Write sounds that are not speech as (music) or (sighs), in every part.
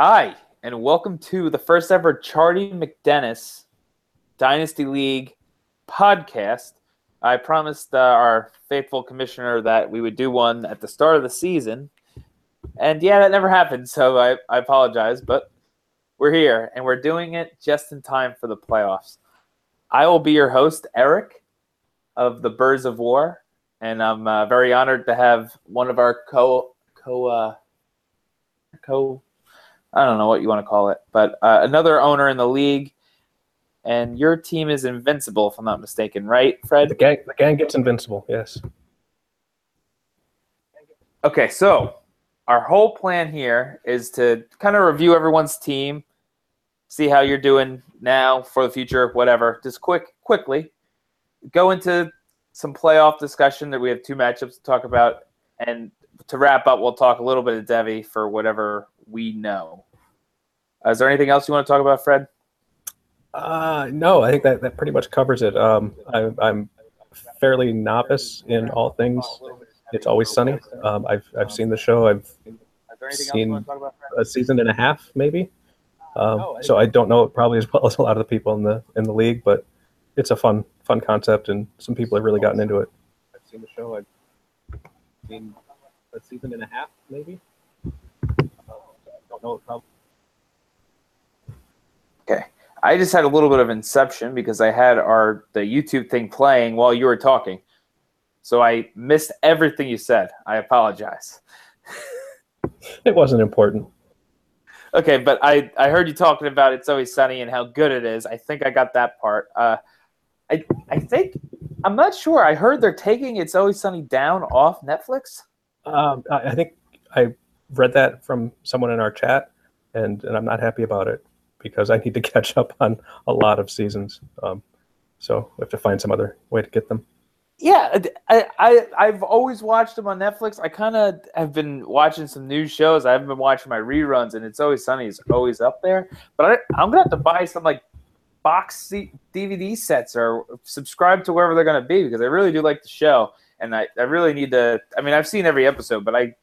Hi, and welcome to the first ever Chardee MacDennis Dynasty League podcast. I promised uh, our faithful commissioner that we would do one at the start of the season. And yeah, that never happened, so I, I apologize, but we're here and we're doing it just in time for the playoffs. I will be your host, Erik of the Birds of War, and I'm uh, very honored to have one of our co co uh, co I don't know what you want to call it, but uh, another owner in the league. And your team is invincible, if I'm not mistaken, right, Fred? The gang, the gang gets invincible. Yes. Okay, so our whole plan here is to kind of review everyone's team, see how you're doing now for the future, whatever. Just quick, quickly, go into some playoff discussion that we have two matchups to talk about, and to wrap up, we'll talk a little bit of Devy for whatever we know. Uh, is there anything else you want to talk about, Fred? Uh, no, I think that, that pretty much covers it. Um, I, I'm fairly novice in all things. It's always sunny. Um, I've I've seen the show. I've seen a season and a half, maybe. Um, so I don't know it probably as (laughs) well as a lot of the people in the in the league, but it's a fun fun concept, and some people have really gotten into it. I've seen the show. I've seen a season and a half, maybe. Don't know it probably. Okay. I just had a little bit of inception because I had our the YouTube thing playing while you were talking. So I missed everything you said. I apologize. (laughs) it wasn't important. Okay, but I, I heard you talking about It's Always Sunny and how good it is. I think I got that part. Uh, I I think I'm not sure. I heard they're taking It's Always Sunny down off Netflix. Um, I, I think I read that from someone in our chat, and, and I'm not happy about it because I need to (laughs) catch up on a lot of seasons. Um, so we have to find some other way to get them. Yeah, I, I I've always watched them on Netflix. I kind of have been watching some new shows. I haven't been watching my reruns, and it's always sunny is always up there. But I, I'm gonna have to buy some like box DVD sets or subscribe to wherever they're gonna be because I really do like the show, and I, I really need to. I mean, I've seen every episode, but I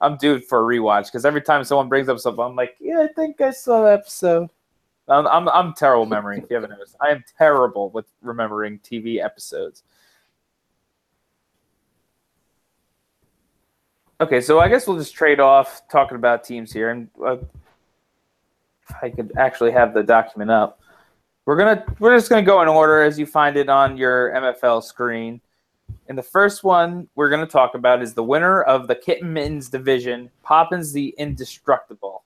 I'm due for a rewatch because every time someone brings up something, I'm like, yeah, I think I saw that episode. I'm, I'm, I'm terrible memory. If you haven't noticed, I am terrible with remembering TV episodes. Okay, so I guess we'll just trade off talking about teams here, and uh, I could actually have the document up. We're gonna we're just gonna go in order as you find it on your MFL screen. And the first one we're going to talk about is the winner of the Kitten Mittens division, Poppins the Indestructible.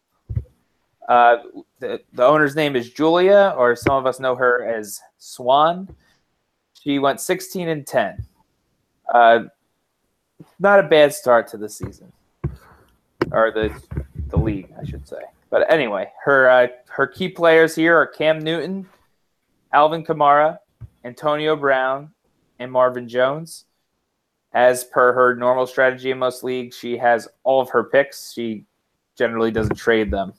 Uh, the, the owner's name is Julia, or some of us know her as Swan. She went 16 and 10. Uh, not a bad start to the season, or the the league, I should say. But anyway, her uh, her key players here are Cam Newton, Alvin Kamara, Antonio Brown, and Marvin Jones. As per her normal strategy in most leagues, she has all of her picks. She generally doesn't trade them.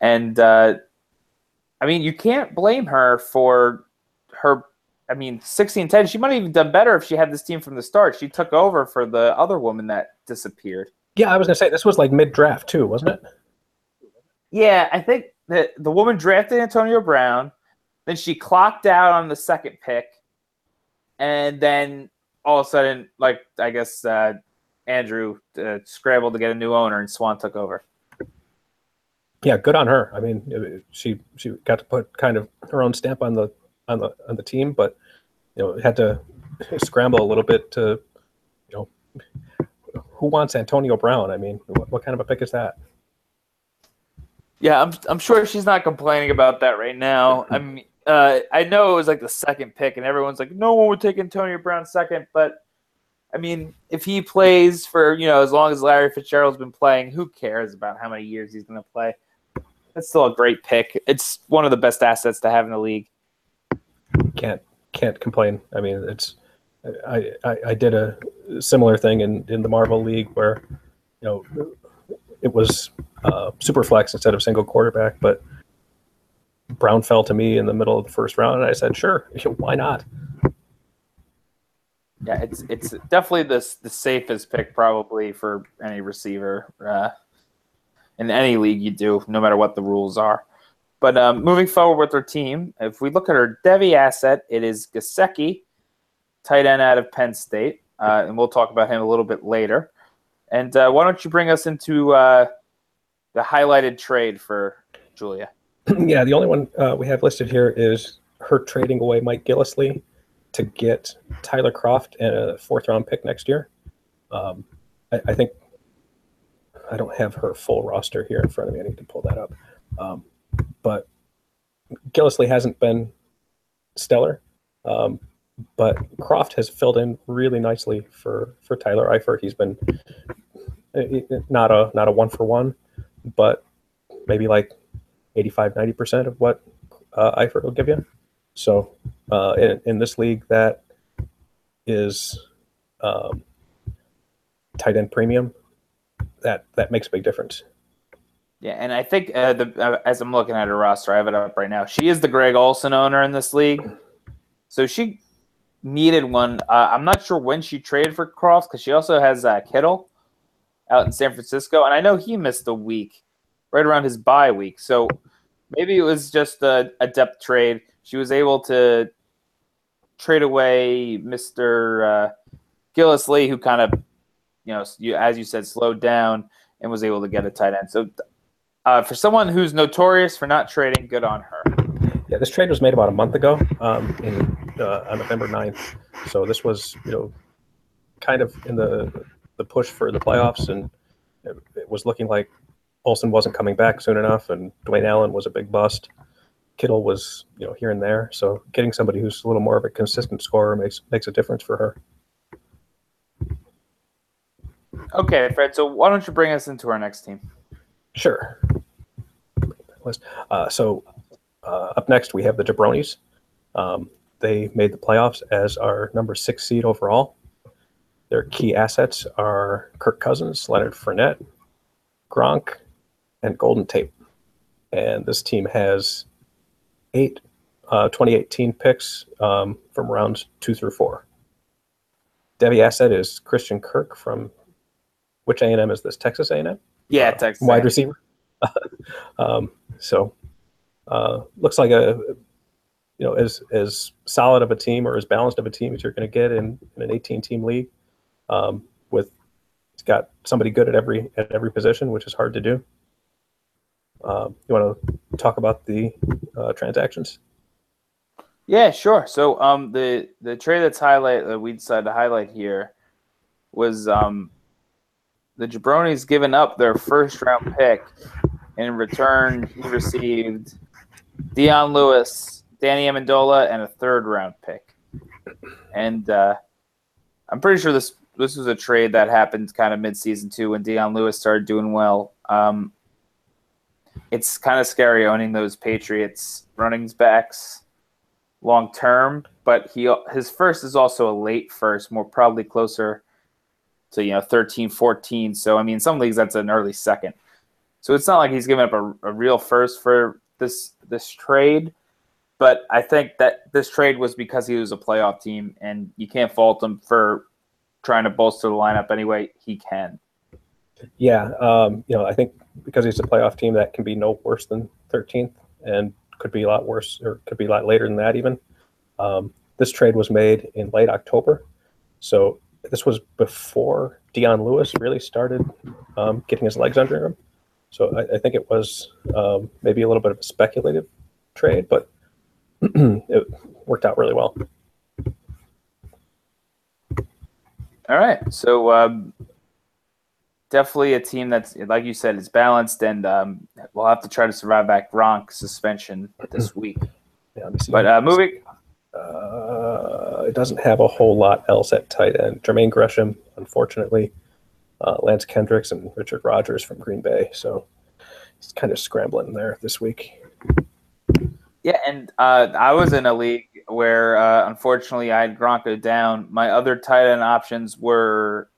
And uh, I mean, you can't blame her for her. I mean, 16 10, she might have even done better if she had this team from the start. She took over for the other woman that disappeared. Yeah, I was going to say, this was like mid draft, too, wasn't it? Yeah, I think that the woman drafted Antonio Brown. Then she clocked out on the second pick and then all of a sudden, like I guess uh, Andrew uh, scrambled to get a new owner, and Swan took over. Yeah, good on her. I mean, she she got to put kind of her own stamp on the on the on the team, but you know had to (laughs) scramble a little bit to you know who wants Antonio Brown? I mean, what, what kind of a pick is that? Yeah, I'm I'm sure she's not complaining about that right now. (clears throat) I mean, uh, I know it was like the second pick, and everyone's like, no one would take Antonio Brown second. But I mean, if he plays for you know as long as Larry Fitzgerald's been playing, who cares about how many years he's going to play? That's still a great pick. It's one of the best assets to have in the league. Can't can't complain. I mean, it's I I, I did a similar thing in in the Marvel League where you know it was uh, super flex instead of single quarterback, but Brown fell to me in the middle of the first round, and I said, "Sure, (laughs) why not?" Yeah, it's it's definitely the the safest pick probably for any receiver. Uh, in any league you do, no matter what the rules are. But um, moving forward with our team, if we look at our Devy asset, it is Gesicki, tight end out of Penn State, uh, and we'll talk about him a little bit later. And uh, why don't you bring us into uh, the highlighted trade for Julia? (clears throat) yeah, the only one uh, we have listed here is her trading away Mike Gillislee to get Tyler Kroft and a fourth round pick next year. Um, I, I, think I don't have her full roster here in front of me. I need to pull that up. Um, but Gillislee hasn't been stellar, um, but Kroft has filled in really nicely for for Tyler Eifert. He's been eh, not a not a one for one, but maybe like 85 90 percent of what uh, Eifert will give you. So uh, in, in this league, that is um, tight end premium. That that makes a big difference. Yeah, and I think uh, the uh, as I'm looking at her roster, I have it up right now. She is the Greg Olsen owner in this league, so she needed one. Uh, I'm not sure when she traded for Kroft because she also has Kittle out in San Francisco, and I know he missed a week right around his bye week. So maybe it was just a, a depth trade she was able to trade away Mr. Uh, Gillislee, who kind of, you know, you, as you said, slowed down and was able to get a tight end. So, uh, for someone who's notorious for not trading, good on her. Yeah, this trade was made about a month ago, um, in, uh, on November 9th. So this was, you know, kind of in the the push for the playoffs, and it, it was looking like Olsen wasn't coming back soon enough, and Dwayne Allen was a big bust. Kittle was, you know, here and there. So getting somebody who's a little more of a consistent scorer makes makes a difference for her. Okay, Fred. So why don't you bring us into our next team? Sure. Uh, so uh, up next we have the Jabronis. Um, they made the playoffs as our number six seed overall. Their key assets are Kirk Cousins, Leonard Fournette, Gronk, and Golden Tate. And this team has eight uh, 2018 picks um, from rounds two through four. Devy asset is Christian Kirk from which A&M is this? Texas A&M? Yeah, uh, Texas. Wide receiver. (laughs) um, so uh, looks like a you know as as solid of a team or as balanced of a team as you're going to get in, in, an 18 team league. Um, with it's got somebody good at every at every position, which is hard to do. Um, you want to talk about the uh, transactions? Yeah, sure. So um, the the trade that's highlight that we decided to highlight here was um, the Jabronis giving up their first round pick. In return, he received Dion Lewis, Danny Amendola, and a third round pick. And uh, I'm pretty sure this this was a trade that happened kind of mid season too when Dion Lewis started doing well. Um, it's kind of scary owning those Patriots running backs long term. But he his first is also a late first, more probably closer to you know 13, 14. So I mean, some leagues that's an early second. So it's not like he's giving up a, a real first for this this trade. But I think that this trade was because he was a playoff team, and you can't fault him for trying to bolster the lineup anyway he can. Yeah, um, you know, I think because he's a playoff team, that can be no worse than 13th, and could be a lot worse, or could be a lot later than that even. Um, this trade was made in late October, so this was before Dion Lewis really started um, getting his legs under him. So I, I think it was um, maybe a little bit of a speculative trade, but (clears throat) it worked out really well. All right, so um, definitely a team that's like you said is balanced, and um, we'll have to try to survive that Gronk suspension this week. Yeah, but uh, moving. Uh, it doesn't have a whole lot else at tight end. Jermaine Gresham, unfortunately, uh, Lance Kendricks, and Richard Rodgers from Green Bay. So he's kind of scrambling there this week. Yeah, and uh, I was in a league where uh, unfortunately I had Gronk down. My other tight end options were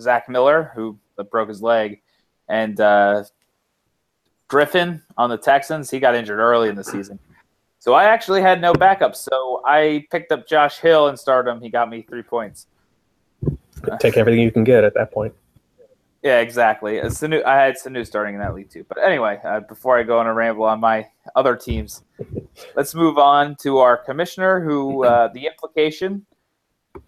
Zach Miller, who broke his leg, and uh, Griffin on the Texans. He got injured early in the season. So I actually had no backup. So I picked up Josh Hill and started him. He got me three points. Take everything you can get at that point. Yeah, exactly. Uh, Sanu, I had Sanu starting in that league too. But anyway, uh, before I go on a ramble on my other teams, let's move on to our commissioner, who uh, the implication,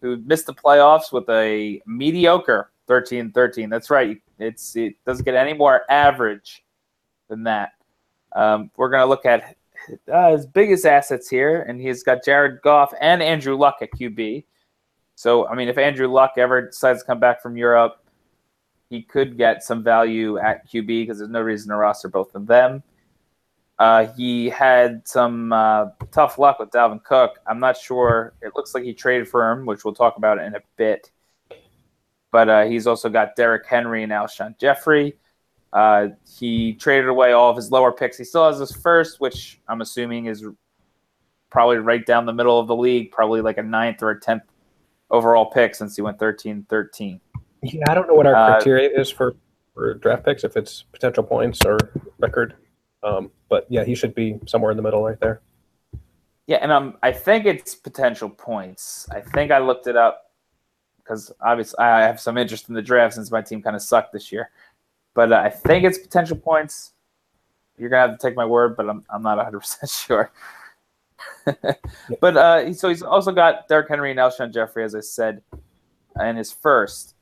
who missed the playoffs with a mediocre 13-13. That's right. It's it doesn't get any more average than that. Um, we're gonna look at uh, his biggest assets here, and he's got Jared Goff and Andrew Luck at QB. So, I mean, if Andrew Luck ever decides to come back from Europe, he could get some value at QB because there's no reason to roster both of them. Uh, he had some uh, tough luck with Dalvin Cook. I'm not sure. It looks like he traded for him, which we'll talk about in a bit. But uh, he's also got Derrick Henry and Alshon Jeffery. Uh, he traded away all of his lower picks. He still has his first, which I'm assuming is probably right down the middle of the league, probably like a ninth or a tenth overall pick since he went 13 13. Yeah, I don't know what our uh, criteria is for, for draft picks, if it's potential points or record. Um, but yeah, he should be somewhere in the middle right there. Yeah, and um, I think it's potential points. I think I looked it up because obviously I have some interest in the draft since my team kind of sucked this year. But uh, I think it's potential points. You're gonna have to take my word, but I'm I'm not 100 (laughs) percent sure. (laughs) but uh, so he's also got Derrick Henry and Alshon Jeffery, as I said, in his first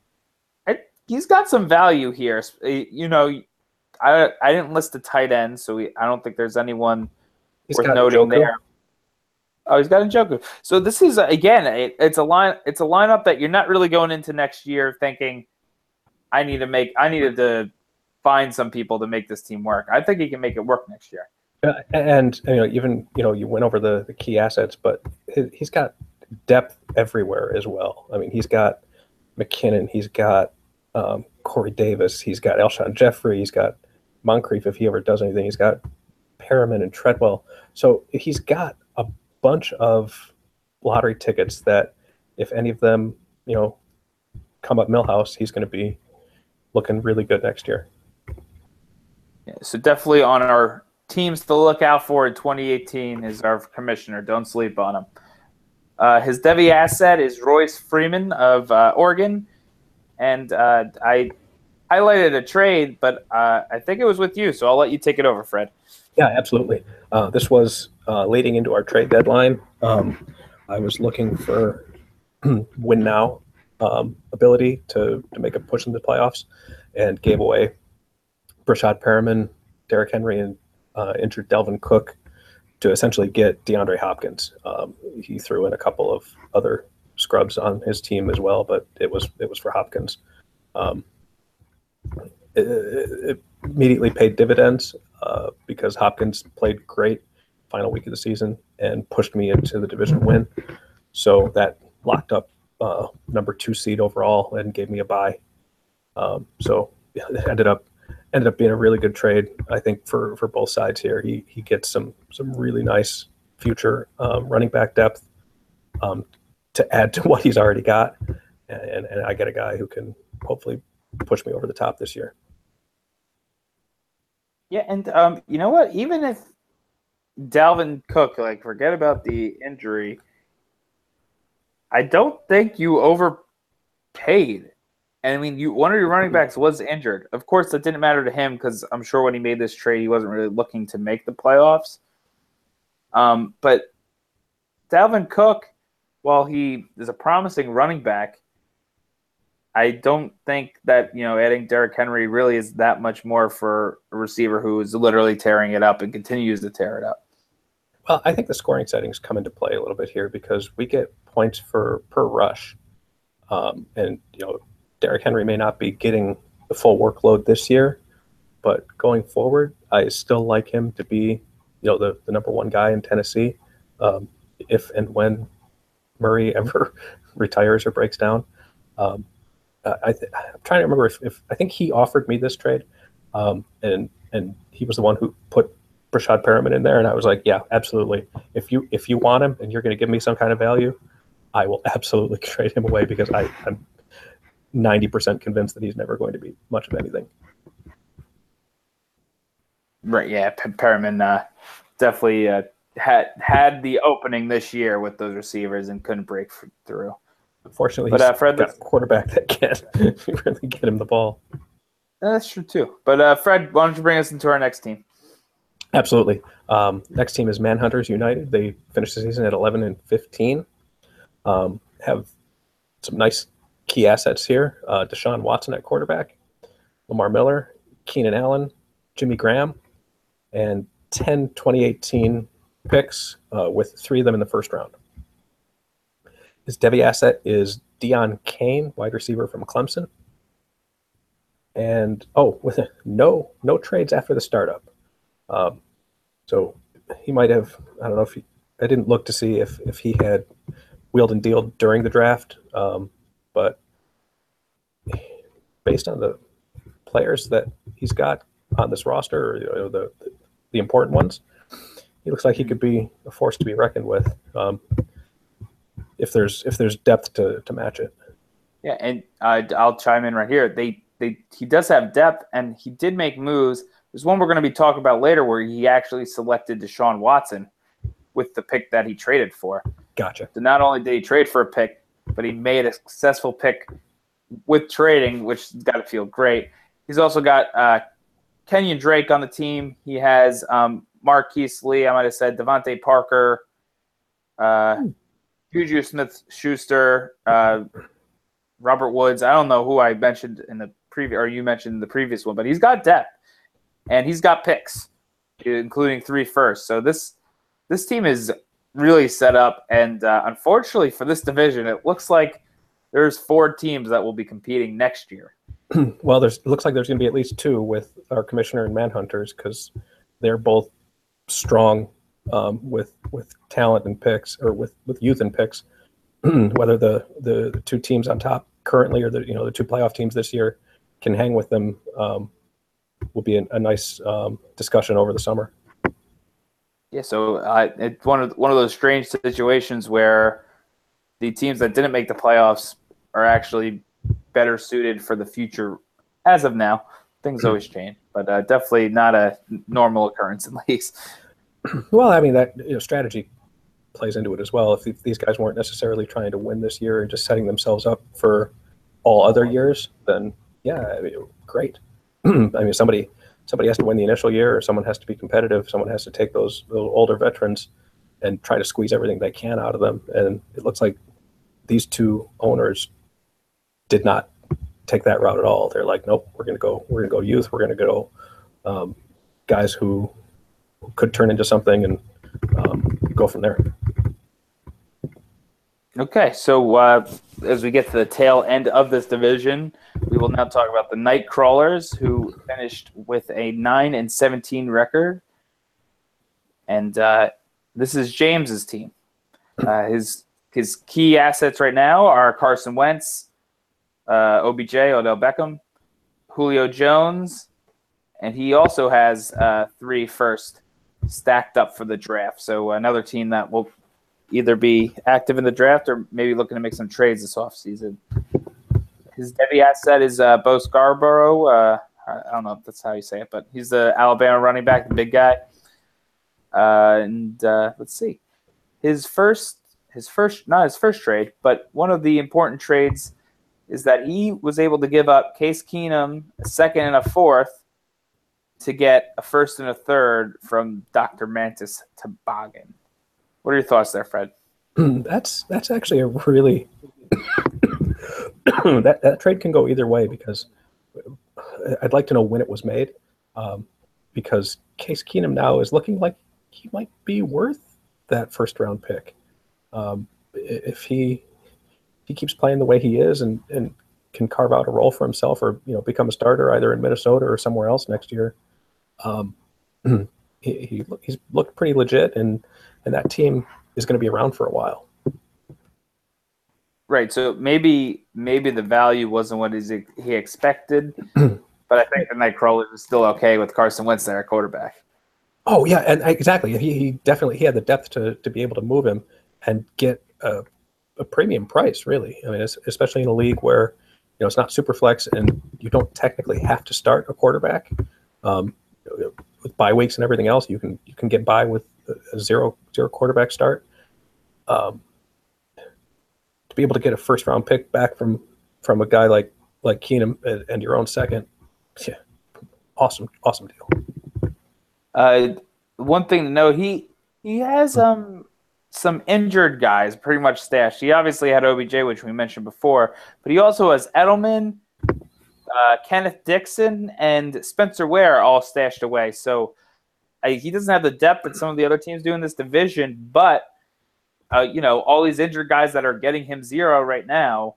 he's got some value here. You know, I I didn't list the tight end, so we, I don't think there's anyone he's worth noting there. Oh, he's got Njoku. So this is again, it, it's a line. It's a lineup that you're not really going into next year thinking, I need to make. I needed to find some people to make this team work. I think he can make it work next year. Uh, and you know, even you know, you went over the, the key assets, but he's got depth everywhere as well. I mean, he's got McKinnon, he's got um, Corey Davis. He's got Alshon Jeffery, He's got Moncrief if he ever does anything. He's got Perriman and Treadwell. So he's got bunch of lottery tickets that if any of them, you know, come up Millhouse, he's going to be looking really good next year. Yeah, so definitely on our teams to look out for in 2018 is our commissioner. Don't sleep on him. Uh, his Devy asset is Royce Freeman of uh, Oregon and uh, I highlighted a trade, but uh, I think it was with you, so I'll let you take it over, Fred. Yeah, absolutely. Uh, this was uh, leading into our trade deadline. Um, I was looking for (clears throat) win now um, ability to, to make a push in the playoffs and gave away Breshad Perriman, Derrick Henry, and uh, injured Dalvin Cook to essentially get DeAndre Hopkins. Um, he threw in a couple of other scrubs on his team as well, but it was it was for Hopkins. Um, it, it, immediately paid dividends uh, because Hopkins played great final week of the season and pushed me into the division win. So that locked up uh, number two seed overall and gave me a buy. Um, so it (laughs) ended up ended up being a really good trade. I think for for both sides here, he he gets some some really nice future um, running back depth. Um, to add to (laughs) what he's already got. And, and I get a guy who can hopefully push me over the top this year. Yeah, and um, you know what? Even if Dalvin Cook, like, forget about the injury, I don't think you overpaid. And I mean, you one of your running backs was injured. Of course, that didn't matter to him because I'm sure when he made this trade, he wasn't really looking to make the playoffs. Um, but Dalvin Cook, while he is a promising running back, I don't think that you know adding Derrick Henry really is that much more for a receiver who is literally tearing it up and continues to tear it up. Well, I think the scoring settings come into play a little bit here because we get points for per rush, um, and you know Derrick Henry may not be getting the full workload this year, but going forward, I still like him to be you know the, the number one guy in Tennessee um, if and when Murray (laughs) ever retires or breaks down. Um, I I'm trying to remember if, if, I think he offered me this trade, um, and and he was the one who put Breshad Perriman in there, and I was like, yeah, absolutely. If you if you want him and you're going to give me some kind of value, I will absolutely (laughs) trade him away because I, I'm 90% convinced that he's never going to be much of anything. Right. Yeah. Perriman uh, definitely uh, had had the opening this year with those receivers and couldn't break through. Unfortunately, but uh, Fred, got a quarterback that can't (laughs) really get him the ball. That's true too. But uh, Fred, why don't you bring us into our next team? Absolutely. Um, next team is Manhunters United. They finished the season at 11 and 15. Um, have some nice key assets here. Uh, Deshaun Watson at quarterback, Lamar Miller, Keenan Allen, Jimmy Graham, and 10 2018 picks uh, with three of them in the first round. His Devy asset is Deon Cain, wide receiver from Clemson. And oh, with (laughs) a, no no trades after the startup. Um, so he might have. I don't know if he. I didn't look to see if if he had wheeled and dealed during the draft, um, but based on the players that he's got on this roster, or, you know, the the important ones, he looks like he could be a force to be reckoned with. Um, if there's if there's depth to, to match it. Yeah, and uh, I'll chime in right here. They they he does have depth, and he did make moves. There's one we're going to be talking about later where he actually selected Deshaun Watson with the pick that he traded for. Gotcha. So not only did he trade for a pick, but he made a successful pick with trading, which has got to feel great. He's also got uh, Kenyon Drake on the team. He has um, Marquise Lee, I might have said, DeVante Parker, uh. Juju Smith Schuster, uh, Robert Woods. I don't know who I mentioned in the previous, or you mentioned in the previous one, but he's got depth and he's got picks, including three first. So this this team is really set up, and uh, unfortunately for this division, it looks like there's four teams that will be competing next year. (clears throat) well, there's looks like there's going to be at least two with our commissioner and manhunters because they're both strong um, with with talent and picks, or with with youth and picks. (clears throat) Whether the, the, the two teams on top currently, or the you know the two playoff teams this year, can hang with them um, will be a, a nice um, discussion over the summer. Yeah, so uh, it's one of one of those strange situations where the teams that didn't make the playoffs are actually better suited for the future. As of now, things hmm. always change, but uh, definitely not a normal occurrence (laughs) at least. Well, I mean that you know strategy plays into it as well. If these guys weren't necessarily trying to win this year and just setting themselves up for all other years, then yeah, I mean, great. (clears throat) I mean, somebody somebody has to win the initial year, or someone has to be competitive. Someone has to take those, older veterans and try to squeeze everything they can out of them. And it looks like these two owners did not take that route at all. They're like, nope, we're gonna go, we're gonna go youth, we're gonna go um, guys who could turn into something and um, go from there. Okay, so uh, as we get to the tail end of this division, we will now talk about the Nightcrawlers, who finished with a nine and seventeen record, and uh, this is James's team. Uh, his his key assets right now are Carson Wentz, uh, OBJ, Odell Beckham, Julio Jones, and he also has uh, three first stacked up for the draft. So another team that will either be active in the draft or maybe looking to make some trades this offseason. His Devy asset is uh, Bo Scarborough. Uh, I don't know if that's how you say it, but he's the Alabama running back, the big guy. Uh, and uh, let's see, his first, his first, not his first trade, but one of the important trades is that he was able to give up Case Keenum a second and a fourth to get a first and a third from Dr. Mantis Toboggan. What are your thoughts there, Fred? that's that's actually a really (coughs) that that trade can go either way because I'd like to know when it was made, um, because Case Keenum now is looking like he might be worth that first round pick. Um, if he he keeps playing the way he is and, and can carve out a role for himself or you know become a starter either in Minnesota or somewhere else next year, um, (clears throat) he, he he's looked pretty legit and and that team is going to be around for a while. Right. So maybe maybe the value wasn't what he expected, (clears throat) but I think the Nightcrawler is still okay with Carson Wentz there at quarterback. Oh yeah, and exactly. He, he definitely he had the depth to to be able to move him and get a, a premium price. Really, I mean, especially in a league where you know it's not super flex and you don't technically have to start a quarterback. Um, with bye weeks and everything else, you can you can get by with a zero zero quarterback start. Um, to be able to get a first round pick back from from a guy like like Keenum and, and your own second yeah, awesome, awesome deal. Uh, one thing to note, he he has um some injured guys pretty much stashed. He obviously had OBJ, which we mentioned before, but he also has Edelman, uh, Kenneth Dixon, and Spencer Ware all stashed away. So he doesn't have the depth that some of the other teams do in this division, but uh, you know all these injured guys that are getting him zero right now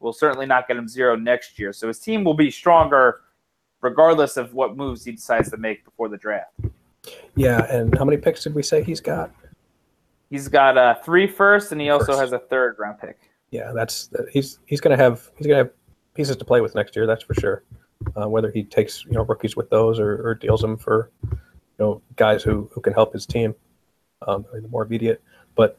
will certainly not get him zero next year. So his team will be stronger regardless of what moves he decides to make before the draft. Yeah, and how many picks did we say he's got? He's got uh, three first, and he also First. has a third round pick. Yeah, that's he's he's gonna have he's gonna have pieces to play with next year. That's for sure. Uh, whether he takes you know rookies with those or, or deals them for you know guys who, who can help his team, um, the more immediate. But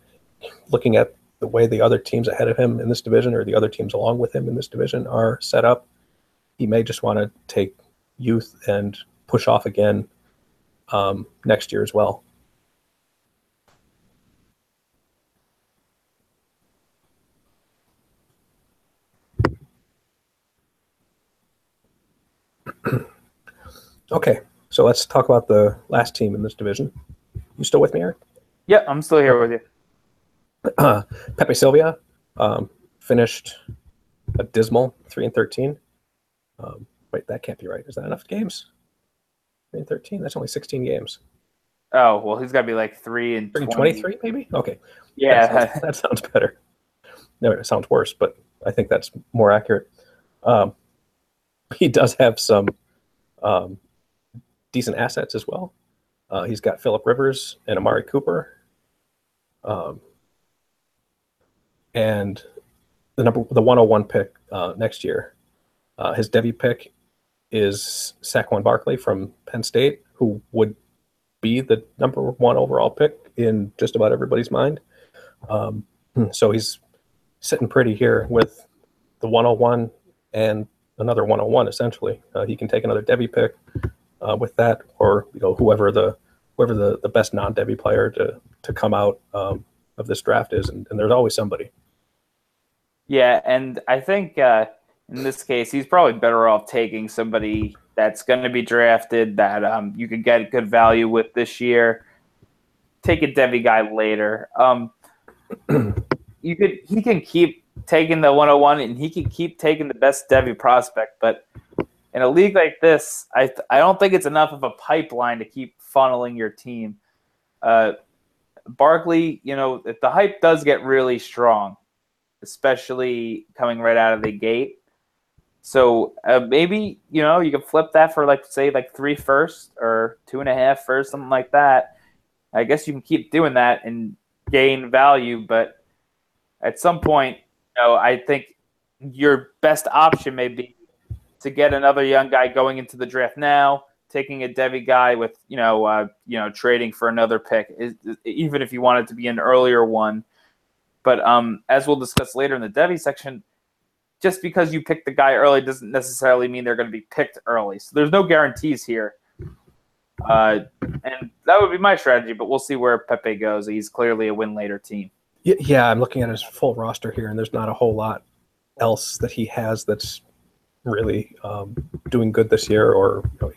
looking at the way the other teams ahead of him in this division or the other teams along with him in this division are set up, he may just want to take youth and push off again um, next year as well. (clears throat) Okay, so let's talk about the last team in this division. You still with me, Erik? Yeah, I'm still here with you. Uh, (clears throat) Pepe Sylvia um, finished a dismal three and thirteen. Um, wait, that can't be right. Is that enough games? Three and thirteen. That's only sixteen games. Oh well, he's got to be like three and Three 20. twenty-three, maybe. Okay, Yeah, that sounds, that sounds better. No, it sounds worse, but I think that's more accurate. Um, he does have some um, decent assets as well. Uh, he's got Philip Rivers and Amari Cooper, um, and the number the 101 pick uh, next year. Uh, his Devy pick is Saquon Barkley from Penn State, who would be the number one overall pick in just about everybody's mind. Um, (clears throat) so he's sitting pretty here with the 101 and another 101 essentially. Uh, he can take another Devy pick uh, with that, or you know whoever the whoever the, the best non-Devy player to to come out um, of this draft is, and, and there's always somebody. yeah, and I think uh, in this case, he's probably better off taking somebody that's going to be drafted that um, you could get good value with this year. Take a Devy guy later. Um, (clears throat) you could he can keep taking the 101 and he can keep taking the best Devy prospect, but in a league like this, I I don't think it's enough of a pipeline to keep funneling your team. Uh, Barkley, you know, if the hype does get really strong, especially coming right out of the gate. So uh, maybe you know you can flip that for like say like three first or two and a half first, something like that. I guess you can keep doing that and gain value, but at some point, you know, I think your best option may be to get another young guy going into the draft now, taking a Devy guy with you know uh, you know trading for another pick, is, even if you want it to be an earlier one. But um, as we'll discuss later in the Devy section, just because you pick the guy early doesn't necessarily mean they're going to be picked early. So there's no guarantees here. Uh, and that would be my strategy, but we'll see where Pepe goes. He's clearly a win later team. Yeah, I'm looking at his full roster here, and there's not a whole lot else that he has that's really um, doing good this year. Or you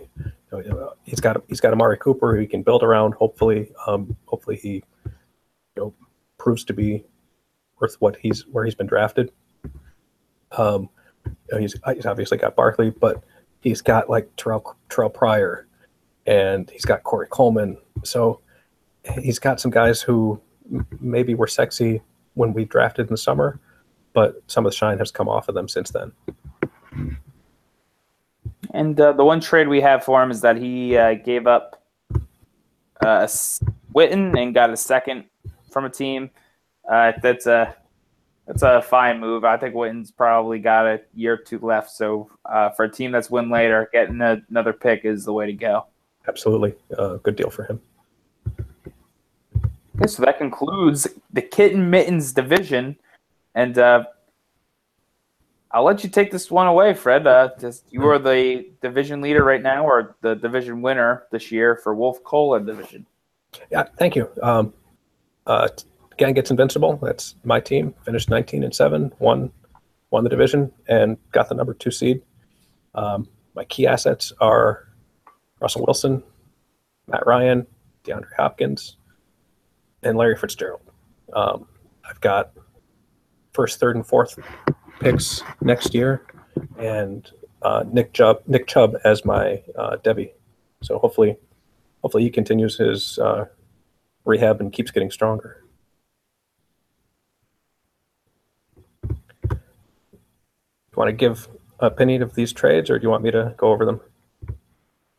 know, you know, he's got he's got Amari Cooper who he can build around. Hopefully, um, hopefully he you know proves to be worth what he's where he's been drafted. Um, you know, he's he's obviously got Barkley, but he's got like Terrell Terrell Pryor, and he's got Corey Coleman. So he's got some guys who maybe were sexy when we drafted in the summer, but some of the shine has come off of them since then. And uh, the one trade we have for him is that he uh, gave up uh, Witten and got a second from a team. Uh, that's a that's a fine move. I think Witten's probably got a year or two left. So uh, for a team that's win later, getting a, another pick is the way to go. Absolutely, uh, good deal for him. Okay, so that concludes the Kitten Mittens division, and uh, I'll let you take this one away, Fred. Uh, just, you are the division leader right now, or the division winner this year for Wolf Cola division. Yeah, thank you. Um, uh, Gang gets invincible. That's my team. Finished 19 and seven, won won the division, and got the number two seed. Um, my key assets are Russell Wilson, Matt Ryan, DeAndre Hopkins, and Larry Fitzgerald. Um, I've got first, third, and fourth picks next year, and uh, Nick Chubb, Nick Chubb as my uh, Devy. So hopefully, hopefully he continues his uh, rehab and keeps getting stronger. Do you want to give a opinion of these trades, or do you want me to go over them?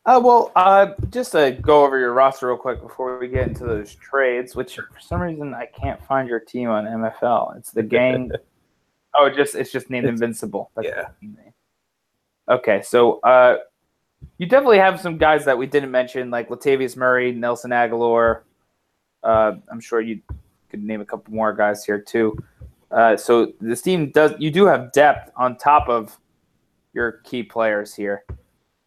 Uh, well, uh, just to go over your roster real quick before we get into those trades, which for some reason I can't find your team on MFL. It's the (laughs) gang. Oh, it just it's just named it's, Invincible. That's yeah. Okay, so uh, you definitely have some guys that we didn't mention, like Latavius Murray, Nelson Agholor. Uh, I'm sure you could name a couple more guys here too. Uh, so this team does you do have depth on top of your key players here.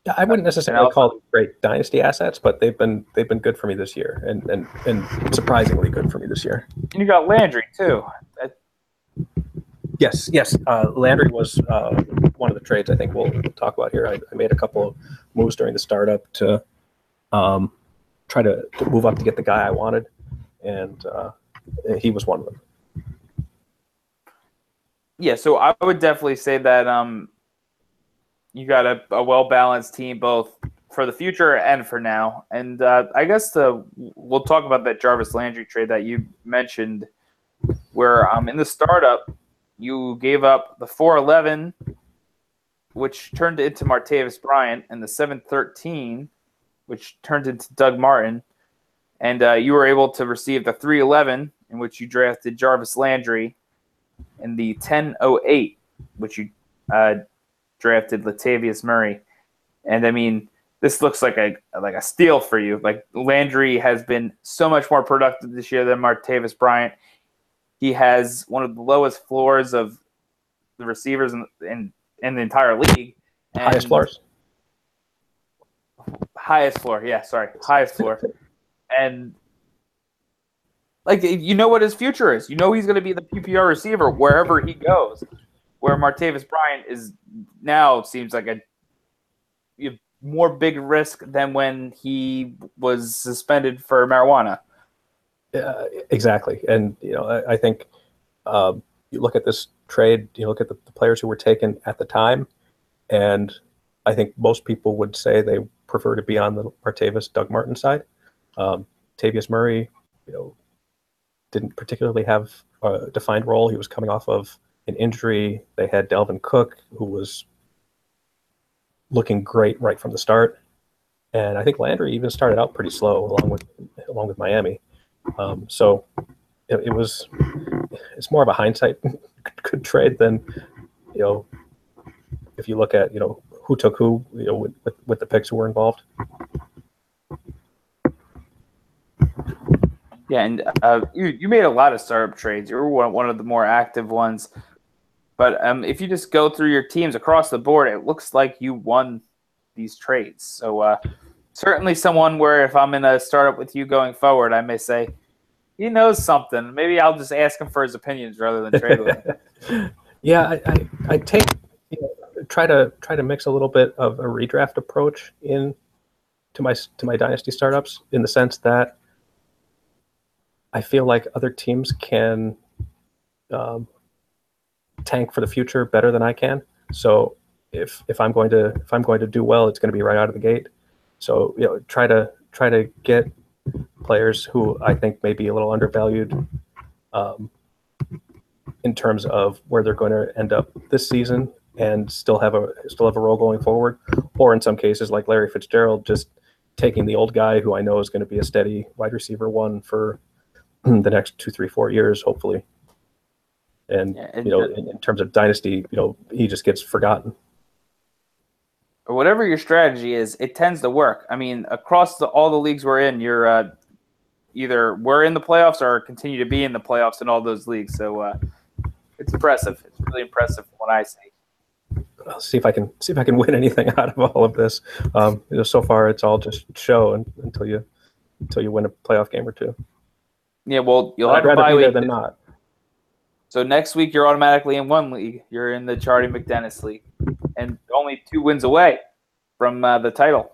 Yeah, I wouldn't necessarily call them great dynasty assets, but they've been they've been good for me this year, and and and surprisingly good for me this year. And you got Landry too. That... Yes, yes. Uh, Landry was uh, one of the trades I think we'll, talk about here. I, I, made a couple of moves during the startup to um, try to, to, move up to get the guy I wanted, and uh, he was one of them. Yeah, so I would definitely say that um, you got a, a well balanced team both for the future and for now. And uh, I guess the we'll talk about that Jarvis Landry trade that you mentioned, where um in the startup you gave up the 411, which turned into Martavis Bryant, and the 713, which turned into Doug Martin, and uh, you were able to receive the 311, in which you drafted Jarvis Landry, and the 1008, which you uh, drafted Latavius Murray, and I mean this looks like a like a steal for you. Like Landry has been so much more productive this year than Martavis Bryant. He has one of the lowest floors of the receivers in in, in the entire league. And highest floors. Highest floor, yeah. Sorry, highest floor, and like you know what his future is. You know he's going to be the PPR receiver wherever he goes where Martavis Bryant is now seems like a more big risk than when he was suspended for marijuana. Exactly. And you know, I, I think um, you look at this trade, you look at the, the, players who were taken at the time, and I think most people would say they prefer to be on the Martavis Doug Martin side. Um, Tavius Murray, you know, didn't particularly have a defined role. He was coming off of an injury. They had Dalvin Cook, who was looking great right from the start, and I think Landry even started out pretty slow along with along with Miami. Um, so it, it, was it's more of a hindsight (laughs) good trade than you know if you look at you know who took who you know with, with, with the picks who were involved. Yeah, and uh, you you made a lot of startup trades. You were one, one of the more active ones. But um, if you just go through your teams across the board, it looks like you won these trades. So uh, certainly someone where if I'm in a startup with you going forward, I may say he knows something. Maybe I'll just ask him for his opinions rather than trade with him. (laughs) yeah, I, I, I take you know, try to try to mix a little bit of a redraft approach in to my to my dynasty startups in the sense that I feel like other teams can um, tank for the future better than I can. So if if I'm going to if I'm going to do well, it's going to be right out of the gate. So you know, try to try to get players who I think may be a little undervalued um, in terms of where they're going to end up this season and still have a still have a role going forward, or in some cases like Larry Fitzgerald, just taking the old guy who I know is going to be a steady wide receiver one for (clears throat) the next two, three, four years, hopefully. And, yeah, you know, in, in, terms of dynasty, you know, he just gets forgotten. Or whatever your strategy is, it tends to work. I mean, across the, all the leagues we're in, you're uh, either we're in the playoffs or continue to be in the playoffs in all those leagues. So uh, it's impressive. It's really impressive from what I see. I'll see if I can see if I can win anything (laughs) out of all of this. Um, you know, so far it's all just show and, until you until you win a playoff game or two. Yeah, well, you'll I'd have rather be there than not. So next week you're automatically in one league. You're in the Chardee MacDennis league, and only two wins away from uh, the title.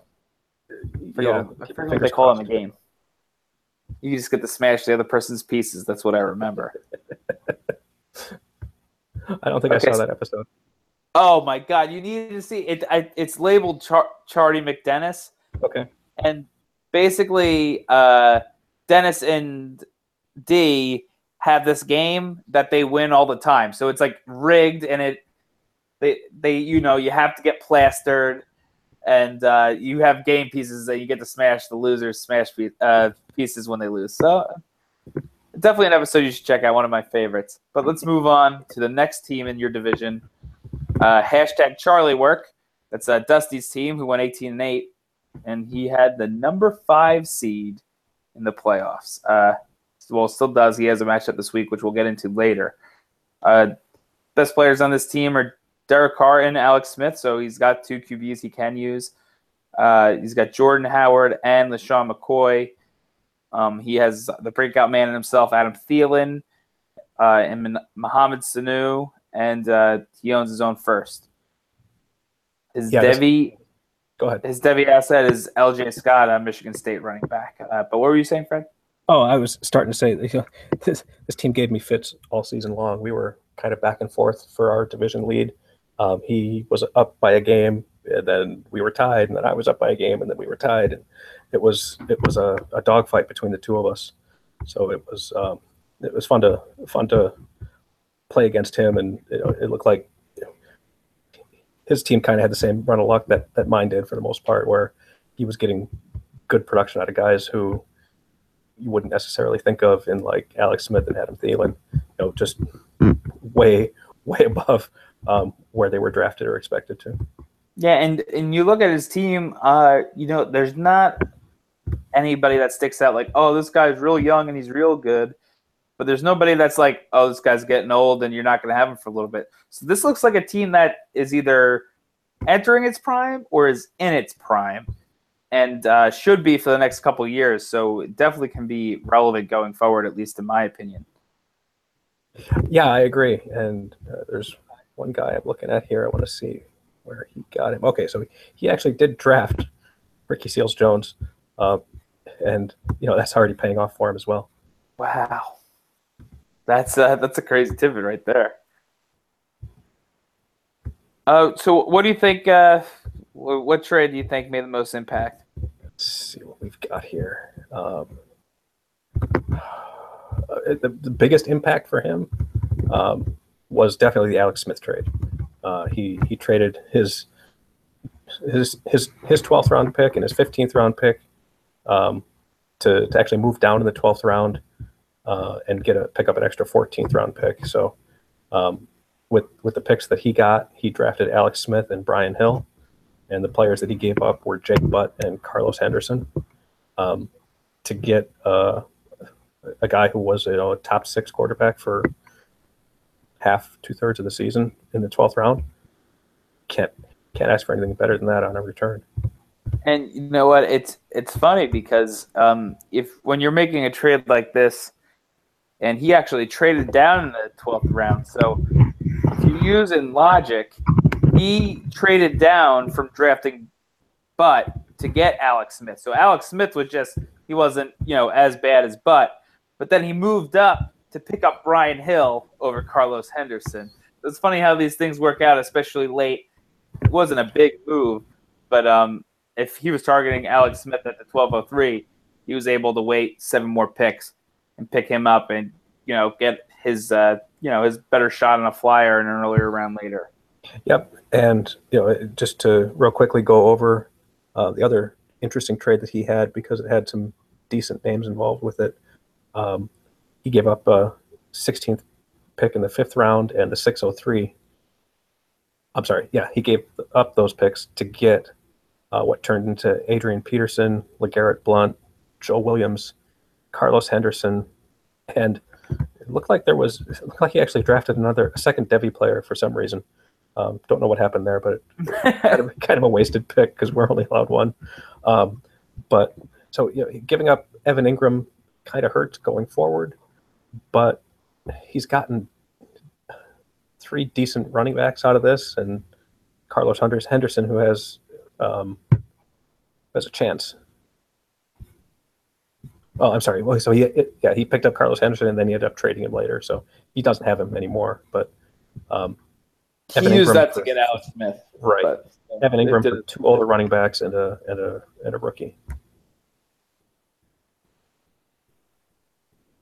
Yeah, I keep forget your what they call it in the game. You just get to smash the other person's pieces. That's what I remember. (laughs) I don't think Okay, I saw that episode. Oh my god, you need to see it. I, it's labeled Char- Chardee MacDennis, Okay. and basically, uh, Dennis and Dee have this game that they win all the time. So it's like rigged, and it they they you know you have to get plastered, and uh, you have game pieces that you get to smash. The losers smash uh, pieces when they lose. So definitely an episode you should check out. One of my favorites. But let's move on to the next team in your division. Uh, hashtag Charlie work. That's uh, Dusty's team who went 18 and 8, and he had the number five seed in the playoffs. Uh, well, still does. He has a matchup this week, which we'll get into later. Uh, best players on this team are Derek Carr and Alex Smith, so he's got two QBs he can use. Uh, he's got Jordan Howard and LeSean McCoy. Um, he has the breakout man in himself, Adam Thielen, uh, and Mohamed Sanu, and uh, he owns his own first. His Yeah, Devy, Go ahead. his Devy asset is LJ Scott, a Michigan State running back. Uh, but what were you saying, Fred? Oh, I was starting to say you know, (laughs) this this team gave me fits all season long. We were kind of back and forth for our division lead. Um, he was up by a game, and then we were tied, and then I was up by a game, and then we were tied, and it was it was a, a dogfight between the two of us. So it was um, it was fun to fun to play against him, and know, it looked like his team kind of had the same run of luck that that mine did for the most part, where he was getting good production out of guys who you wouldn't necessarily think of in like Alex Smith and Adam Thielen, you know, just way, way above um, where they were drafted or expected to. Yeah, and and you look at his team. Uh, you know, there's not anybody that sticks out like, oh, this guy's real young and he's real good. But there's nobody that's like, oh, this guy's getting old and you're not going to have him for a little bit. So this looks like a team that is either entering its prime or is in its prime, and uh, should be for the next couple of years. So it definitely can be relevant going forward, at least in my opinion. Yeah, I agree. And uh, there's one guy I'm looking at here. I want to see where he got him. Okay, so he actually did draft Ricky Seals Jones, uh, and you know that's already paying off for him as well. Wow, that's uh, that's a crazy tidbit right there. Uh, so what do you think? Uh, what trade do you think made the most impact? Let's see what we've got here. Um, uh, the, the biggest impact for him um, was definitely the Alex Smith trade. Uh, he he traded his his his his twelfth round pick and his fifteenth round pick um, to to actually move down in the twelfth round uh, and get a pick up an extra fourteenth round pick. So um, with with the picks that he got, he drafted Alex Smith and Brian Hill and the players that he gave up were Jake Butt and Carlos Henderson um, to get uh, a guy who was you know a top six quarterback for half two thirds of the season in the twelfth round. Can't can't ask for anything better than that on a return. And you know what? It's it's funny because um, if when you're making a trade like this, and he actually traded down in the twelfth round, so if you use in logic, he traded down from drafting Butt to get Alex Smith. So Alex Smith was just he wasn't you know as bad as Butt, but then he moved up to pick up Brian Hill over Carlos Henderson. It's funny how these things work out, especially late. It wasn't a big move, but um, if he was targeting Alex Smith at the 1203, he was able to wait seven more picks and pick him up and you know get his uh, you know his better shot on a flyer in an earlier round later. Yep, and you know just to real quickly go over uh, the other interesting trade that he had because it had some decent names involved with it. Um, he gave up a 16th pick in the fifth round and the 603. I'm sorry, yeah, he gave up those picks to get uh, what turned into Adrian Peterson, LeGarrette Blunt, Joe Williams, Carlos Henderson, and it looked like there was it looked like he actually drafted another a second Devy player for some reason. Um, don't know what happened there, but (laughs) kind of kind of a wasted pick because we're only allowed one. Um, but so you know, giving up Evan Engram kind of hurts going forward, but he's gotten three decent running backs out of this, and Carlos Henderson, who has um, has a chance. Oh, I'm sorry. Well, so he yeah he picked up Carlos Henderson and then he ended up trading him later, so he doesn't have him anymore. But um, he Evan used Engram that to get Alex Smith, right? But, Evan Engram, for two older running backs and a and a and a rookie.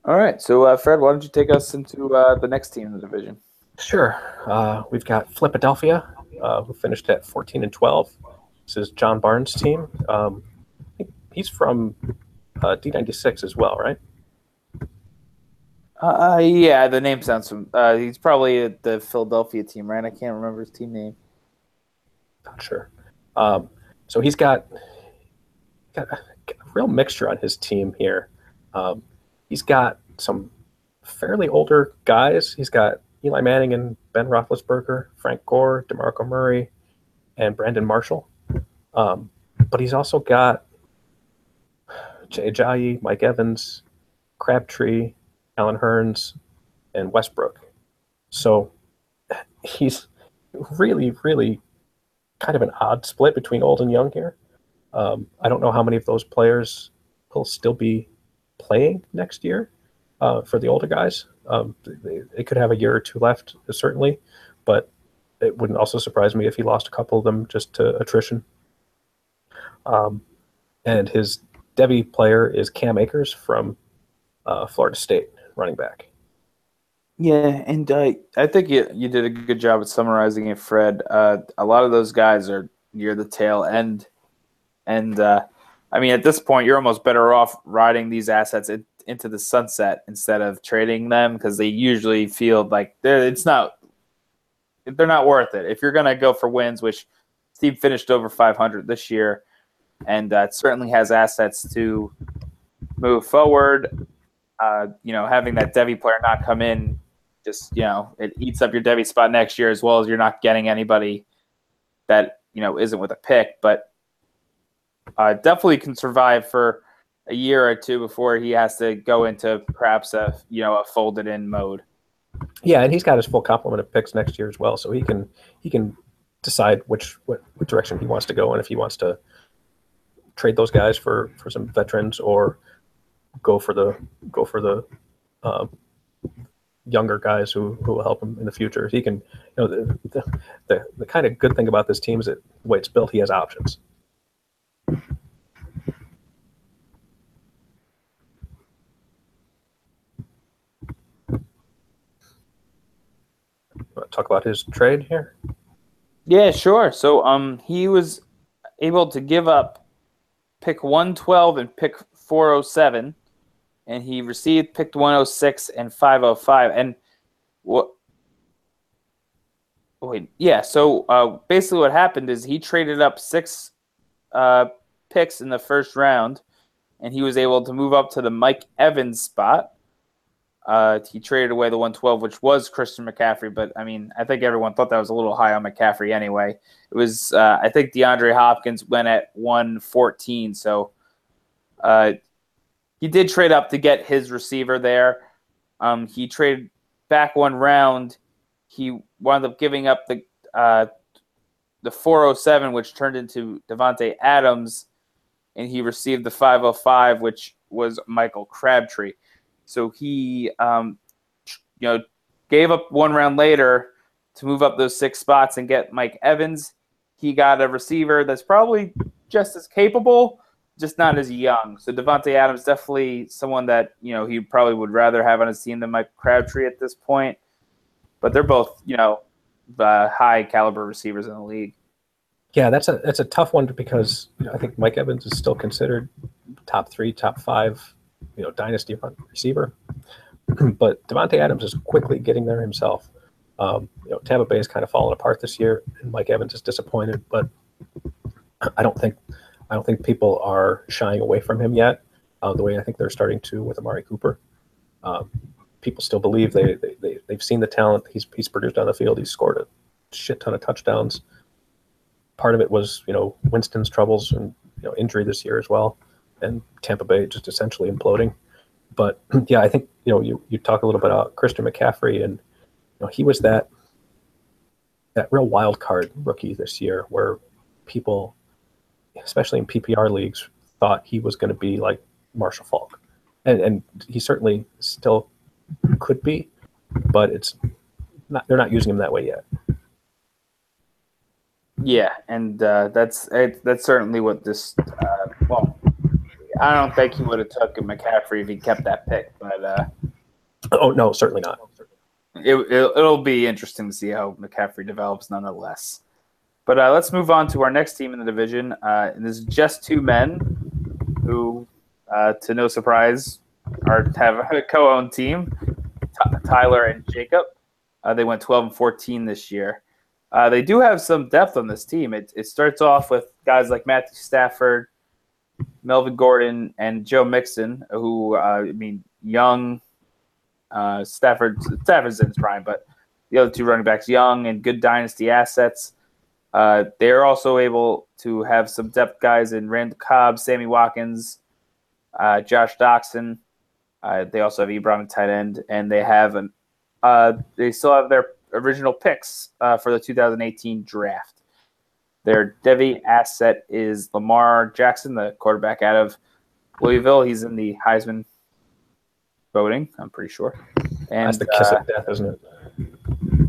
All right, so uh, Fred, why don't you take us into uh, the next team in the division? Sure. Uh, we've got Philadelphia, uh, who finished at 14 and 12. This is John Barnes' team. Um, he's from uh, D96 as well, right? Uh, yeah, the name sounds. Uh, he's probably the Philadelphia team, right? I can't remember his team name. Not sure. Um, so he's got, got, a, got, a, real mixture on his team here. Um, he's got some fairly older guys. He's got Eli Manning and Ben Roethlisberger, Frank Gore, DeMarco Murray, and Brandon Marshall. Um, but he's also got Jay Ajayi, Mike Evans, Crabtree, Allen Hurns, and Westbrook. So (laughs) he's really, really kind of an odd split between old and young here. Um, I don't know how many of those players will still be playing next year uh, for the older guys. Um, they, they, could have a year or two left, certainly, but it wouldn't also surprise me if he lost a couple of them just to attrition. Um, and his Devy player is Cam Akers from uh, Florida State, running back. Yeah, and uh, I think you you did a good job at summarizing it, Fred. Uh, a lot of those guys are near the tail end, and uh, I mean at this point you're almost better off riding these assets in, into the sunset instead of trading them because they usually feel like they're it's not they're not worth it. If you're gonna go for wins, which Steve finished over 500 this year, and uh, certainly has assets to move forward. Uh, you know, having that Devy player not come in, just you know, it eats up your Devy spot next year as well as you're not getting anybody that you know isn't with a pick, but uh, definitely can survive for a year or two before he has to go into perhaps a you know a folded in mode. Yeah, and he's got his full complement of picks next year as well, so he can he can decide which what, what direction he wants to go and if he wants to trade those guys for for some veterans or go for the go for the um, younger guys who, who will help him in the future. He can, you know, the, the, the kind of good thing about this team is that the way it's built, he has options. Talk about his trade here? Yeah, sure. So um he was able to give up pick 112 and pick 407 and he received picked 106 and 505 and what wait yeah so uh, basically what happened is he traded up six uh, picks in the first round and he was able to move up to the mike evans spot uh, he traded away the 112 which was christian mccaffrey but i mean i think everyone thought that was a little high on mccaffrey anyway it was uh, i think deandre hopkins went at 114 so uh, he did trade up to get his receiver there. Um, he traded back one round. He wound up giving up the uh, the 407, which turned into Davante Adams, and he received the 505, which was Michael Crabtree. So he, um, you know, gave up one round later to move up those six spots and get Mike Evans. He got a receiver that's probably just as capable, just not as young. So Davante Adams definitely someone that you know he probably would rather have on his team than Mike Crabtree at this point. But they're both you know uh, high caliber receivers in the league. Yeah, that's a that's a tough one because you know, I think Mike Evans is still considered top three, top five, you know, dynasty front receiver. (clears throat) but Davante Adams is quickly getting there himself. Um, you know, Tampa Bay is kind of falling apart this year, and Mike Evans is disappointed. But (clears throat) I don't think I don't think people are shying away from him yet, uh, the way I think they're starting to with Amari Cooper. Um, people still believe they, they, they, they've seen the talent he's, he's produced on the field. He's scored a shit ton of touchdowns. Part of it was, you know, Winston's troubles and, you know, injury this year as well. And Tampa Bay just essentially imploding. But (clears throat) yeah, I think, you know, you, you talk a little bit about Christian McCaffrey and, you know, he was that, that real wild card rookie this year where people especially in PPR leagues, thought he was going to be like Marshall Faulk, and and he certainly still could be, but it's not. They're not using him that way yet. Yeah, and uh, that's it, that's certainly what this. Uh, well, I don't think he would have took McCaffrey if he kept that pick, but uh, oh no, certainly not. It, it will be interesting to see how McCaffrey develops, nonetheless. But uh, let's move on to our next team in the division. Uh, and this is just two men who, uh, to no surprise, are have a co-owned team, T- Tyler and Jacob. Uh, they went 12 and 14 this year. Uh, they do have some depth on this team. It, it starts off with guys like Matthew Stafford, Melvin Gordon, and Joe Mixon, who uh, I mean, young. Uh, Stafford Stafford's in his prime, but the other two running backs, young and good dynasty assets. Uh, they're also able to have some depth guys in Randall Cobb, Sammy Watkins, uh, Josh Doctson. Uh, they also have Ebron at tight end, and they have an. Uh, they still have their original picks uh, for the 2018 draft. Their Devi asset is Lamar Jackson, the quarterback out of Louisville. He's in the Heisman voting, I'm pretty sure. And that's the kiss uh, of death, isn't it?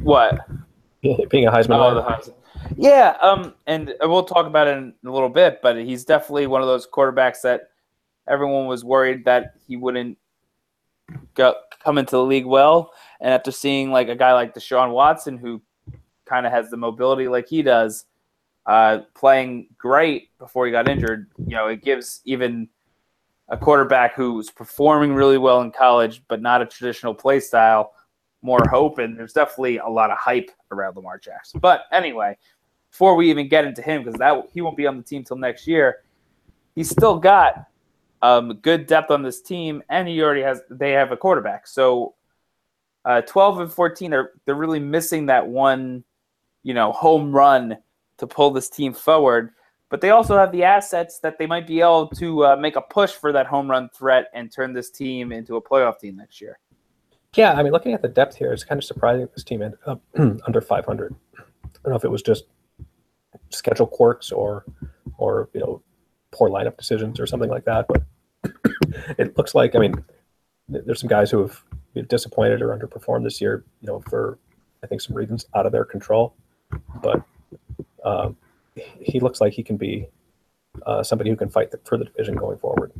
What? Being a Heisman. Oh, the Heisman. Yeah, um, and we'll talk about it in a little bit, but he's definitely one of those quarterbacks that everyone was worried that he wouldn't come into the league well. And after seeing like a guy like Deshaun Watson, who kind of has the mobility like he does, uh, playing great before he got injured, you know, it gives even a quarterback who's performing really well in college, but not a traditional play style, more hope. And there's definitely a lot of hype around Lamar Jackson. But anyway, before we even get into him, because that he won't be on the team till next year, he's still got um, good depth on this team, and he already has. They have a quarterback, so uh, 12 and 14 are they're really missing that one, you know, home run to pull this team forward. But they also have the assets that they might be able to uh, make a push for that home run threat and turn this team into a playoff team next year. Yeah, I mean, looking at the depth here, it's kind of surprising this team ended up (clears throat) under 500. I don't know if it was just schedule quirks or, or you know, poor lineup decisions or something like that. But (coughs) it looks like, I mean, there's some guys who have disappointed or underperformed this year, you know, for I think some reasons out of their control. But um, he looks like he can be uh, somebody who can fight the, for the division going forward.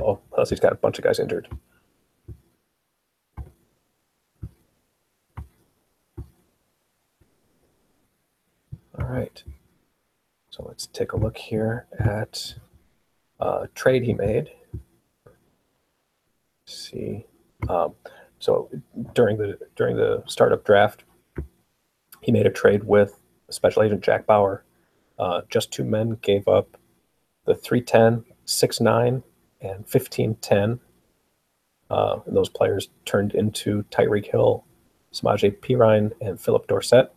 Oh, plus he's got a bunch of guys injured. All right. So let's take a look here at a trade he made. Let's see. Um, so during the during the startup draft, he made a trade with Special Agent Jack Bauer. Uh, just two men gave up the 310, 6'9, and 1510. Uh, and those players turned into Tyreek Hill, Samaje Perine, and Phillip Dorsett.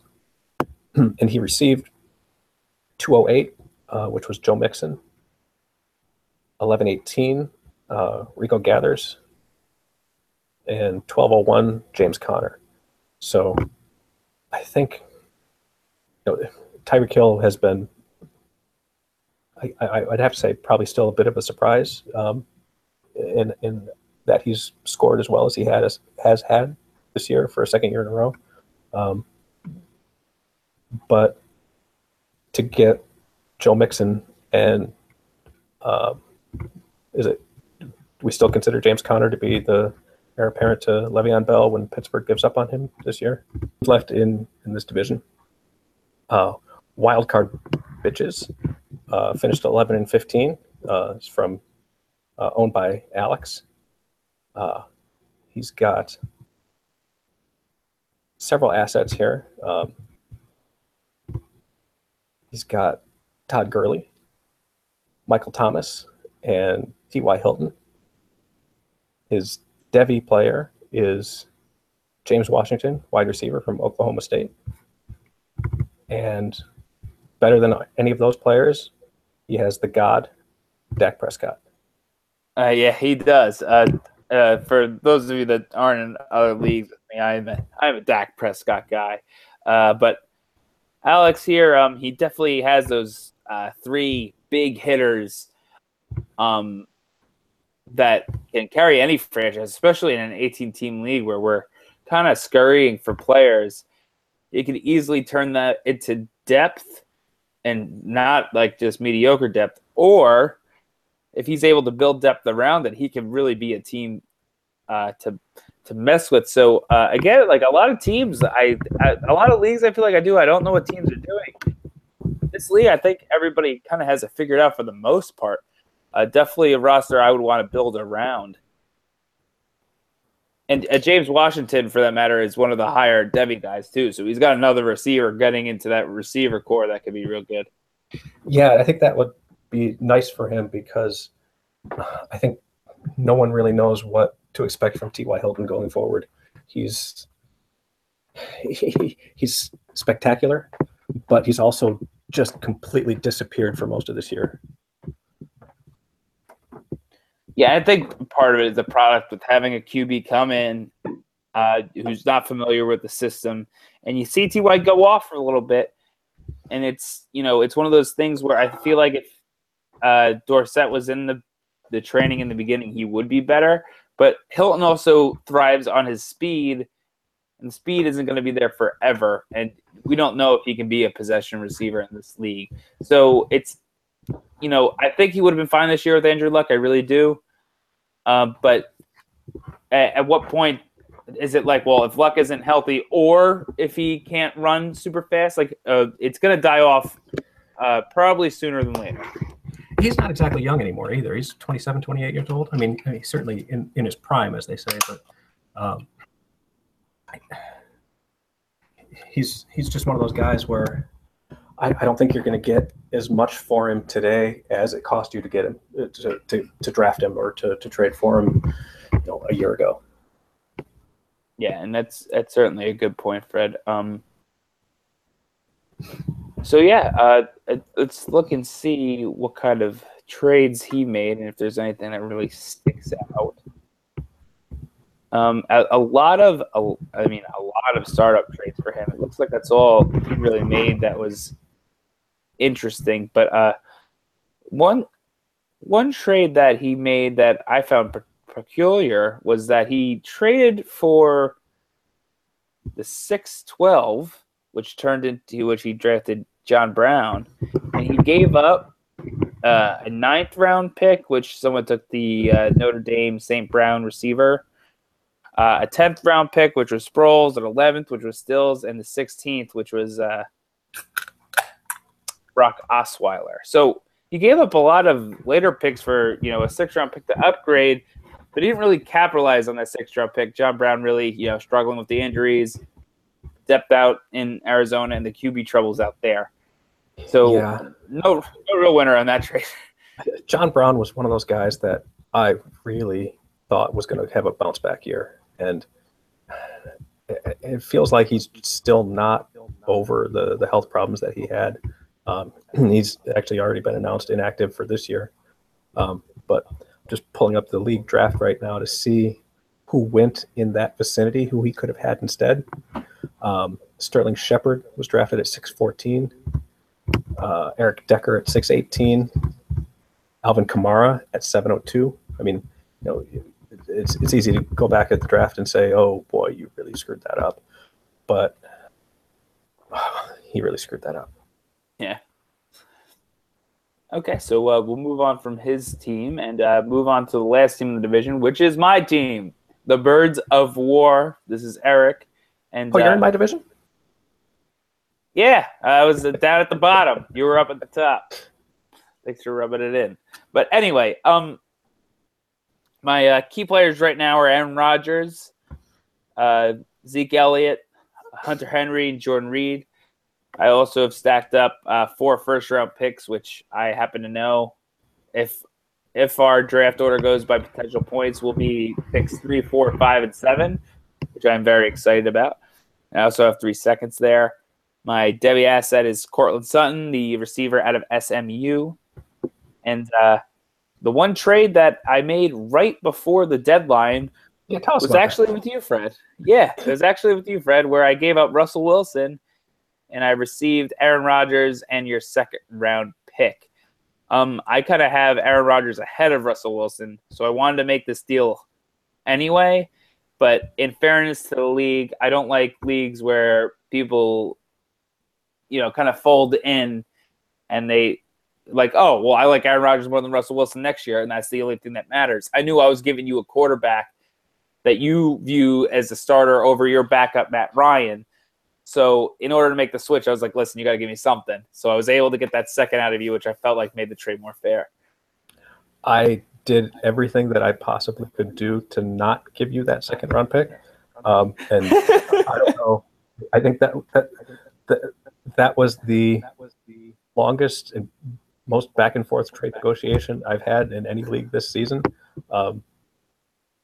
(clears throat) and he received 208, uh, which was Joe Mixon, 1118, uh, Rico Gathers, and 1201, James Conner. So I think you know, Tyreek Hill has been, I, I, would have to say, probably still a bit of a surprise um, in, in that he's scored as well as he had has had this year for a second year in a row. Um, but to get Joe Mixon and uh, is it? we still consider James Conner to be the heir apparent to Le'Veon Bell when Pittsburgh gives up on him this year. Left in in this division. Uh, wild card bitches uh, finished 11 and 15. Uh, it's from uh, owned by Alex. Uh, he's got several assets here. Um, he's got Todd Gurley, Michael Thomas, and T.Y. Hilton. His Devy player is James Washington, wide receiver from Oklahoma State. And better than any of those players, he has the god, Dak Prescott. Uh, yeah, he does. Uh, uh, for those of you that aren't in other leagues, I I'm a, I'm a Dak Prescott guy. Uh, but Alex here, um, he definitely has those uh, three big hitters um, that can carry any franchise, especially in an 18 team league where we're kind of scurrying for players. You can easily turn that into depth and not like just mediocre depth. Or if he's able to build depth around it, he can really be a team uh, to to mess with. So uh, again, like a lot of teams, I, I a lot of leagues, I feel like I do. I don't know what teams are doing. This league, I think everybody kind of has it figured out for the most part. Uh, definitely a roster I would want to build around. And uh, James Washington, for that matter, is one of the higher Devy guys too. So he's got another receiver getting into that receiver core that could be real good. Yeah, I think that would be nice for him because I think no one really knows what to expect from T.Y. Hilton going forward. He's he, he's spectacular, but he's also just completely disappeared for most of this year. Yeah, I think part of it is the product with having a QB come in uh, who's not familiar with the system, and you see Ty go off for a little bit, and it's you know it's one of those things where I feel like if uh, Dorsett was in the the training in the beginning, he would be better. But Hilton also thrives on his speed, and speed isn't going to be there forever. And we don't know if he can be a possession receiver in this league. So it's, you know, I think he would have been fine this year with Andrew Luck. I really do. Uh, but at, at what point is it like, well, if Luck isn't healthy or if he can't run super fast, like uh, it's going to die off uh, probably sooner than later he's not exactly young anymore either. He's 27, 28 years old. I mean, mean certainly in, in his prime, as they say, but um, he's he's just one of those guys where I, I don't think you're going to get as much for him today as it cost you to get him uh, to, to, to draft him or to, to trade for him, you know, a year ago. Yeah, and that's that's certainly a good point, Fred. Um, so yeah, uh, let's look and see what kind of trades he made, and if there's anything that really sticks out. Um, a, a, lot of, a, I mean, a lot of startup trades for him. It looks like that's all he really made that was interesting. But uh, one one trade that he made that I found peculiar was that he traded for the six twelve, which turned into which he drafted John Brown, and he gave up uh, a ninth round pick, which someone took the uh, Notre Dame St. Brown receiver, uh, a tenth round pick, which was Sproles, an eleventh, which was Stills, and the sixteenth, which was uh, Brock Osweiler. So he gave up a lot of later picks for you know a six round pick to upgrade, but he didn't really capitalize on that six round pick. John Brown really you know struggling with the injuries, depth out in Arizona, and the QB troubles out there. So yeah. no, no real winner on that trade. (laughs) John Brown was one of those guys that I really thought was going to have a bounce back year, and (sighs) it feels like he's still not over the the health problems that he had. Um, (clears throat) he's actually already been announced inactive for this year, um, but just pulling up the league draft right now to see who went in that vicinity, who he could have had instead. Um, Sterling Shepard was drafted at 614 uh, Erik Decker at 618, Alvin Kamara at 702. I mean, you know, it's it's easy to go back at the draft and say, "Oh boy, you really screwed that up," but (sighs) he really screwed that up. Yeah. Okay, so uh, we'll move on from his team and uh, move on to the last team in the division, which is my team, the Birds of War. This is Eric, and oh, you're in uh, my division. Yeah, I was down at the bottom. You were up at the top. Thanks for rubbing it in. But anyway, um, my uh, key players right now are Aaron Rodgers, uh, Zeke Elliott, Hunter Henry, and Jordan Reed. I also have stacked up uh, four first round picks, which I happen to know if if our draft order goes by potential points, will be picks three, four, five, and seven, which I'm very excited about. I also have three seconds there. My Devy asset is Courtland Sutton, the receiver out of SMU. And uh, the one trade that I made right before the deadline yeah, was actually that. with you, Fred. Yeah, it was actually with you, Fred, where I gave up Russell Wilson and I received Aaron Rodgers and your second round pick. Um, I kind of have Aaron Rodgers ahead of Russell Wilson, so I wanted to make this deal anyway. But in fairness to the league, I don't like leagues where people, you know, kind of fold in and they like, oh, well, I like Aaron Rodgers more than Russell Wilson next year, and that's the only thing that matters. I knew I was giving you a quarterback that you view as a starter over your backup, Matt Ryan. So in order to make the switch, I was like, listen, you got to give me something. So I was able to get that second out of you, which I felt like made the trade more fair. I did everything that I possibly could do to not give you that second round pick. Um, and I don't know. I think that, that that that was the longest and most back and forth trade negotiation I've had in any league this season. Um,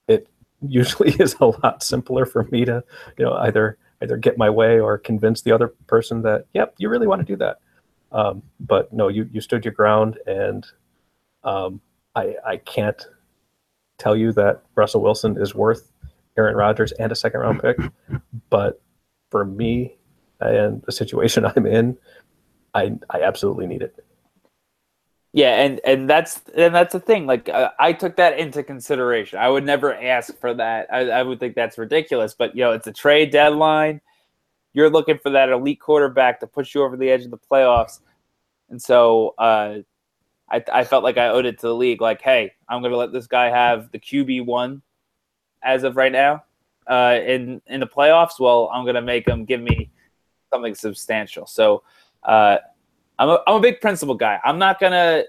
it usually (laughs) is a lot simpler for me to, you know, either either get my way or convince the other person that, yep, you really want to do that. Um, but no, you you stood your ground, and um, I I can't tell you that Russell Wilson is worth Aaron Rodgers and a second round pick, (laughs) but for me and the situation (laughs) I'm in, I I absolutely need it. Yeah, and and that's and that's the thing. Like uh, I took that into consideration. I would never ask for that. I, I would think that's ridiculous. But you know, it's a trade deadline. You're looking for that elite quarterback to push you over the edge of the playoffs, and so uh, I, I felt like I owed it to the league. Like, hey, I'm going to let this guy have the QB one as of right now uh, in in the playoffs. Well, I'm going to make him give me something substantial. So. Uh, I'm a, I'm a big principle guy. I'm not gonna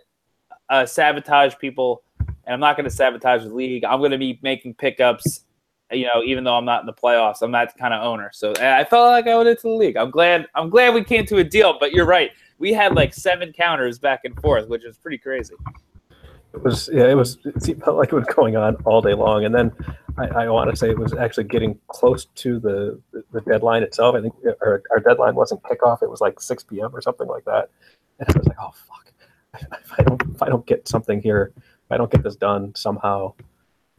uh, sabotage people, and I'm not gonna sabotage the league. I'm gonna be making pickups, you know, even though I'm not in the playoffs. I'm that kind of owner. So I felt like I owed it to the league. I'm glad. I'm glad we came to a deal. But you're right. We had like seven counters back and forth, which was pretty crazy. It was yeah, it was it felt like it was going on all day long, and then I, I want to say it was actually getting close to the the deadline itself. I think our, our deadline wasn't kickoff; it was like six p.m. or something like that. And I was like, oh fuck, if I don't if I don't get something here, if I don't get this done somehow,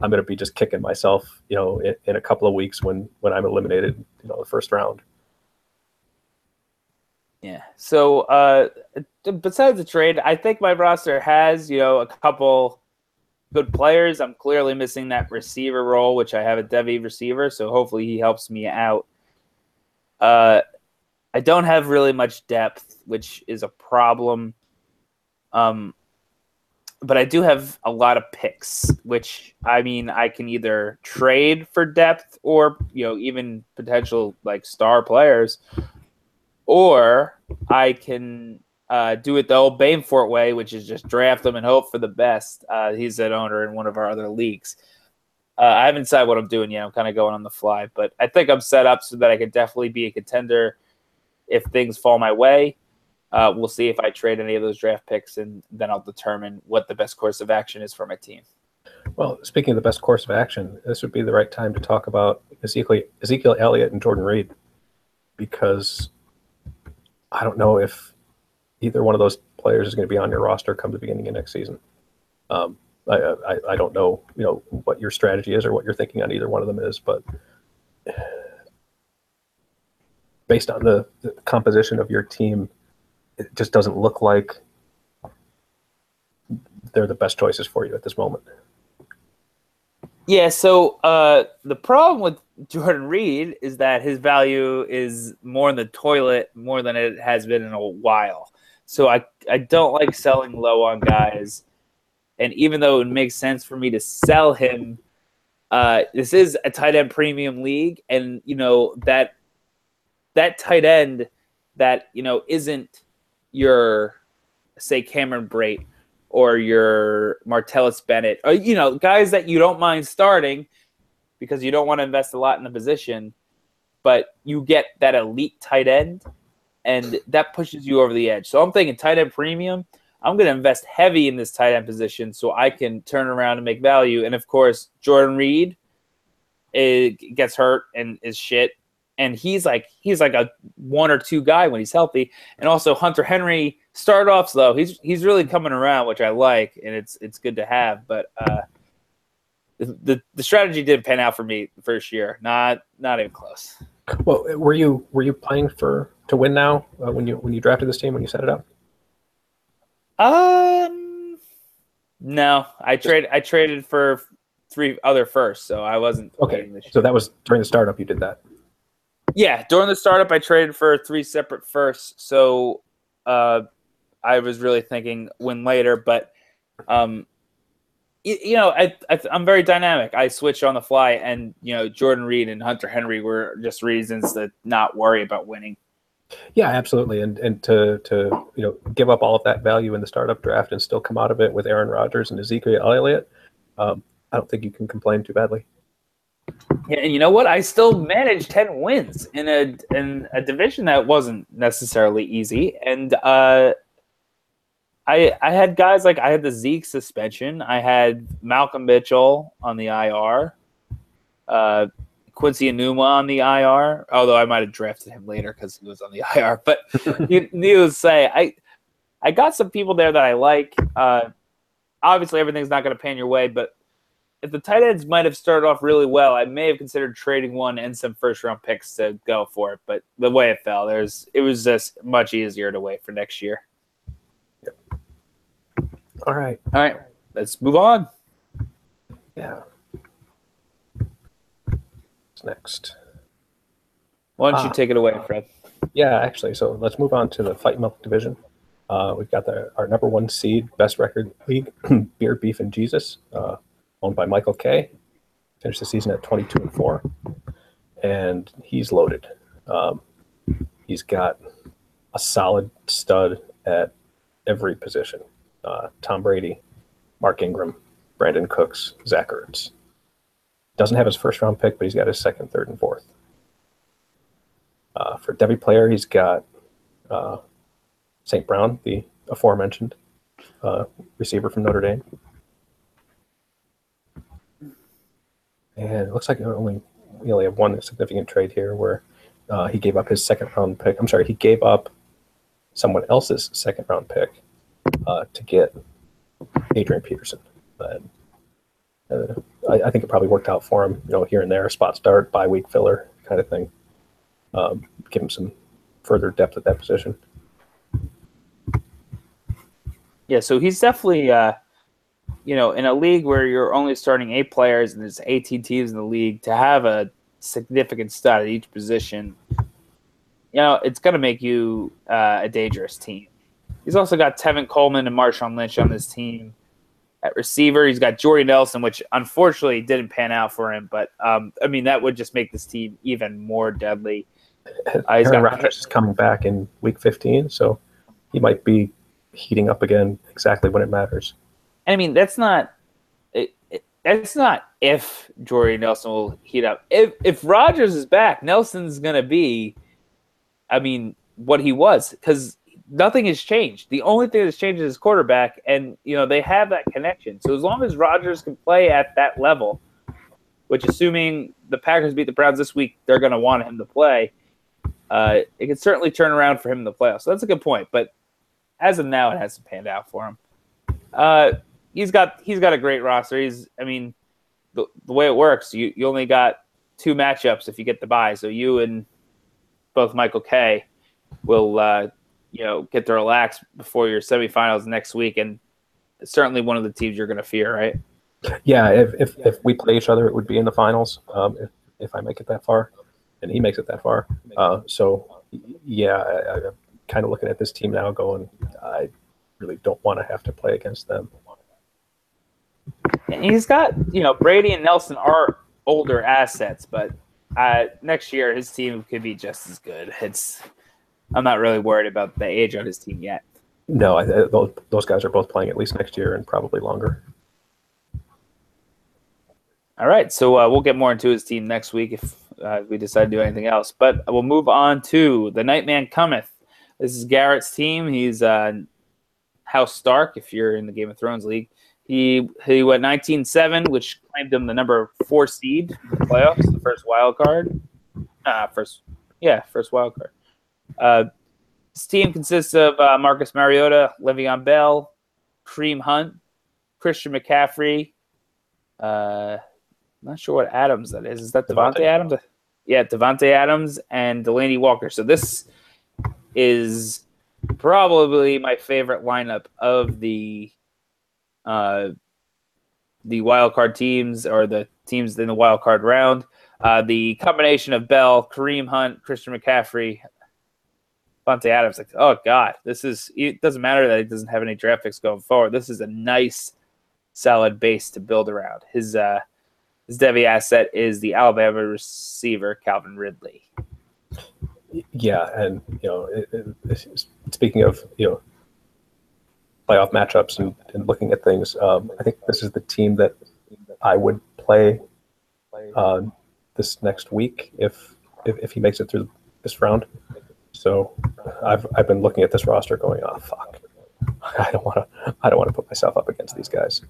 I'm gonna be just kicking myself, you know, in, in a couple of weeks when when I'm eliminated, you know, the first round. Yeah. So uh, besides the trade, I think my roster has, you know, a couple good players. I'm clearly missing that receiver role, which I have a Devy receiver, so hopefully he helps me out. Uh, I don't have really much depth, which is a problem. Um, but I do have a lot of picks, which I mean I can either trade for depth or you know even potential like star players, or I can uh, do it the old Bainfort way, which is just draft them and hope for the best. Uh, he's an owner in one of our other leagues. Uh, I haven't decided what I'm doing yet. I'm kind of going on the fly, but I think I'm set up so that I could definitely be a contender if things fall my way. Uh, we'll see if I trade any of those draft picks, and then I'll determine what the best course of action is for my team. Well, speaking of the best course of action, this would be the right time to talk about Ezekiel, Ezekiel Elliott and Jordan Reed because I don't know if either one of those players is going to be on your roster come the beginning of next season. Um, I, I, I don't know, you know, what your strategy is or what you're thinking on either one of them is, but based on the, the composition of your team, it just doesn't look like they're the best choices for you at this moment. Yeah, so uh, the problem with Jordan Reed is that his value is more in the toilet more than it has been in a while. So I I don't like selling low on guys, and even though it makes sense for me to sell him, uh, this is a tight end premium league, and you know that that tight end that you know isn't your say Cameron Brate or your Martellus Bennett, or you know, guys that you don't mind starting because you don't want to invest a lot in the position, but you get that elite tight end, and that pushes you over the edge. So I'm thinking tight end premium. I'm going to invest heavy in this tight end position so I can turn around and make value. And of course, Jordan Reed it gets hurt and is shit and he's like he's like a one or two guy when he's healthy. And also Hunter Henry started off slow. He's he's really coming around, which I like, and it's it's good to have. But uh, the the strategy didn't pan out for me the first year. Not not even close. Well, were you were you playing for to win now uh, when you when you drafted this team when you set it up? Um, no, I trade I traded for three other firsts, so I wasn't okay. So that was during the startup. You did that. Yeah, during the startup, I traded for three separate firsts. So, uh, I was really thinking win later, but um, you, you know, I, I am very dynamic. I switch on the fly, and you know, Jordan Reed and Hunter Henry were just reasons to not worry about winning. Yeah, absolutely, and and to to you know give up all of that value in the startup draft and still come out of it with Aaron Rodgers and Ezekiel Elliott, um, I don't think you can complain too badly. Yeah, and you know what? I still managed ten wins in a in a division that wasn't necessarily easy, and uh, I I had guys like I had the Zeke suspension, I had Malcolm Mitchell on the IR, uh, Quincy Enunwa on the IR. Although I might have drafted him later because he was on the (laughs) IR, but (laughs) you needless to say, I I got some people there that I like. Uh, obviously, everything's not going to pan your way, but if the tight ends might have started off really well, I may have considered trading one and some first round picks to go for it. But the way it fell, there's it was just much easier to wait for next year. All right. All right. Let's move on. Yeah. What's next? Why don't you ah. take it away, Fred? Yeah, actually. So let's move on to the fight milk division. Uh, we've got the our number one seed, best record league, (clears throat) Beer, Beef, and Jesus. Uh, owned by Michael K. Finished the season at 22 and 4. And he's loaded. Um, he's got a solid stud at every position uh, Tom Brady, Mark Ingram, Brandin Cooks, Zach Ertz. Doesn't have his first round pick, but he's got his second, third, and fourth. Uh, for Devy player, he's got uh, St. Brown, the aforementioned uh, receiver from Notre Dame. and it looks like only we only have one significant trade here where uh, he gave up his second round pick. I'm sorry, he gave up someone else's second round pick uh, to get Adrian Peterson. But uh, I, I, think it probably worked out for him. You know, here and there, spot start, bye week filler kind of thing. Um, give him some further depth at that position. Yeah, so he's definitely uh, you know, in a league where you're only starting eight players and there's 18 teams in the league, to have a significant stud at each position, you know, it's going to make you uh, a dangerous team. He's also got Tevin Coleman and Marshawn Lynch on this team. At receiver, he's got Jordy Nelson, which unfortunately didn't pan out for him. But um, I mean, that would just make this team even more deadly. (laughs) Uh, Aaron Rodgers is coming back in Week 15, so he might be heating up again exactly when it matters. I mean, that's not it, it, that's not if Jordy Nelson will heat up. If if Rodgers is back, Nelson's gonna be, I mean, what he was because nothing has changed. The only thing that's changed is quarterback, and you know they have that connection. So as long as Rodgers can play at that level, which assuming the Packers beat the Browns this week, they're going to want him to play. Uh, it can certainly turn around for him in the playoffs. So that's a good point. But as of now, it hasn't panned out for him. Uh, he's got he's got a great roster. He's I mean the, the way it works, you you only got two matchups if you get the bye. So you and both Michael K will uh, you know get to relax before your semifinals next week, and certainly one of the teams you're going to fear, right? Yeah, if, if if we play each other, it would be in the finals. Um, if if I make it that far, and he makes it that far, uh, so yeah, I, I'm kind of looking at this team now, going, I really don't want to have to play against them. And he's got, you know, Brady and Nelson are older assets, but uh, next year his team could be just as good. It's I'm not really worried about the age on his team yet. No, I, those, those guys are both playing at least next year and probably longer. All right, so uh, we'll get more into his team next week if uh, we decide to do anything else. But we'll move on to the Nightman Cometh. This is Garrett's team. He's uh, House Stark, if you're in the Game of Thrones league. He he went 19-7, which claimed him the number four seed in the playoffs, the first wild card. Uh, first, yeah, first wild card. Uh, his team consists of uh, Marcus Mariota, Le'Veon Bell, Kareem Hunt, Christian McCaffrey. Uh, not sure what Adams that is. Is that Davante Adams? Yeah, Davante Adams and Delanie Walker. So this is probably my favorite lineup of the uh, the wild card teams or the teams in the wild card round. Uh, the combination of Bell, Kareem Hunt, Christian McCaffrey, Davante Adams. Like, oh god, this is. It doesn't matter that he doesn't have any draft picks going forward. This is a nice, solid base to build around. His uh, his Devy asset is the Alabama receiver Calvin Ridley. Yeah, and you know, it, it, speaking of you know playoff matchups and, and looking at things, um, I think this is the team that I would play uh, this next week if, if if he makes it through this round. So I've I've been looking at this roster, going, "Oh fuck, (laughs) I don't want to I don't want to put myself up against these guys."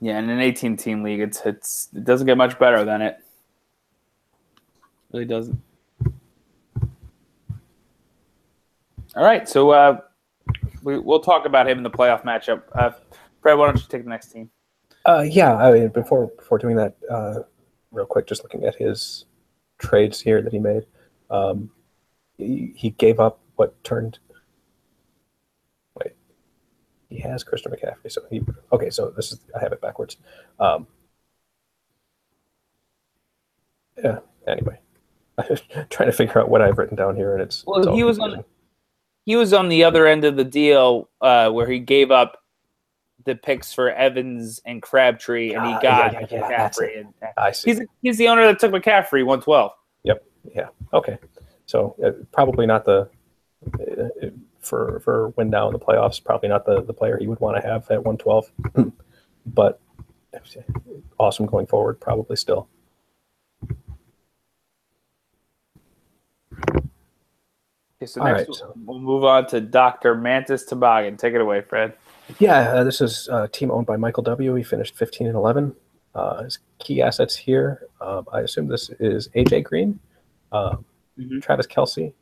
Yeah, in an 18 team league, it's it's it doesn't get much better than it. Really doesn't. All right, so uh, we, we'll talk about him in the playoff matchup. Uh, Fred, why don't you take the next team? Uh, yeah, I mean, before before doing that, uh, real quick, just looking at his trades here that he made. Um, he, gave up what turned. Wait, he has Christian McCaffrey. So he okay. So this is I have it backwards. Um, yeah. Anyway, I'm (laughs) trying to figure out what I've written down here, and it's well. It's he was confusing. on he was on the other end of the deal uh, where he gave up the picks for Evans and Crabtree, and he ah, got yeah, yeah, yeah, McCaffrey. And, I see. He's, he's the owner that took McCaffrey, one twelve. Yep. Yeah. Okay. So uh, probably not the uh, for for win now in the playoffs. Probably not the the player he would want to have at 112, but awesome going forward. Probably still. Okay, so next right. we'll move on to Dr. Mantis Toboggan. Take it away, Fred. Yeah, uh, this is a team owned by Michael W. He finished 15 and 11. Uh, his key assets here, um, I assume this is AJ Green. Uh, mm-hmm. Travis Kelce,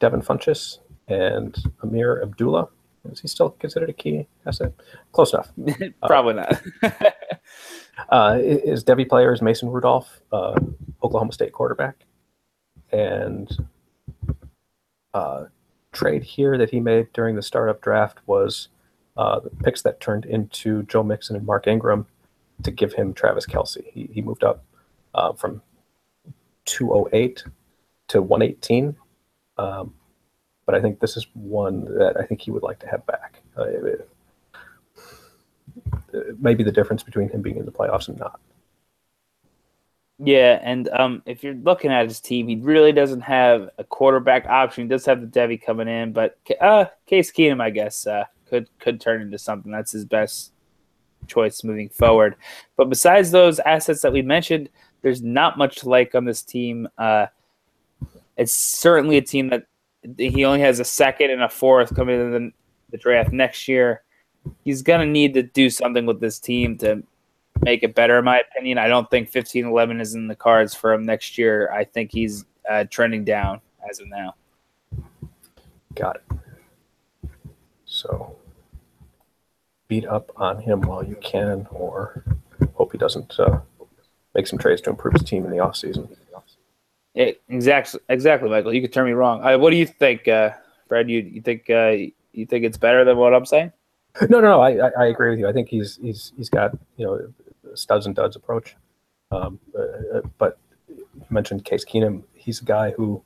Devin Funchess, and Ameer Abdullah. Is he still considered a key asset? Close enough. (laughs) Probably (laughs) uh, not. uh, his Devy player is Mason Rudolph, uh, Oklahoma State quarterback. And uh, trade here that he made during the startup draft was uh, the picks that turned into Joe Mixon and Mark Ingram to give him Travis Kelce. He, he moved up uh, from 208 to 118. Um, but I think this is one that I think he would like to have back. Uh, it, it, maybe the difference between him being in the playoffs and not. Yeah, and um, if you're looking at his team, he really doesn't have a quarterback option. He does have the Devy coming in, but uh, Case Keenum, I guess, uh, could could turn into something. That's his best choice moving forward. But besides those assets that we mentioned, there's not much to like on this team. Uh, it's certainly a team that he only has a second and a fourth coming in the, the draft next year. He's gonna need to do something with this team to make it better, in my opinion. I don't think 15 11 is in the cards for him next year. I think he's uh, trending down as of now. Got it. So beat up on him while you can, or hope he doesn't uh, make some trades to improve his team in the offseason. Yeah, exactly, exactly, Michael. You could turn me wrong. Uh, what do you think, uh, Fred? You you think uh, you think it's better than what I'm saying? No, no, no. I, I, agree with you. I think he's he's he's got you know studs and duds approach. Um, uh, but you mentioned Case Keenum. He's a guy who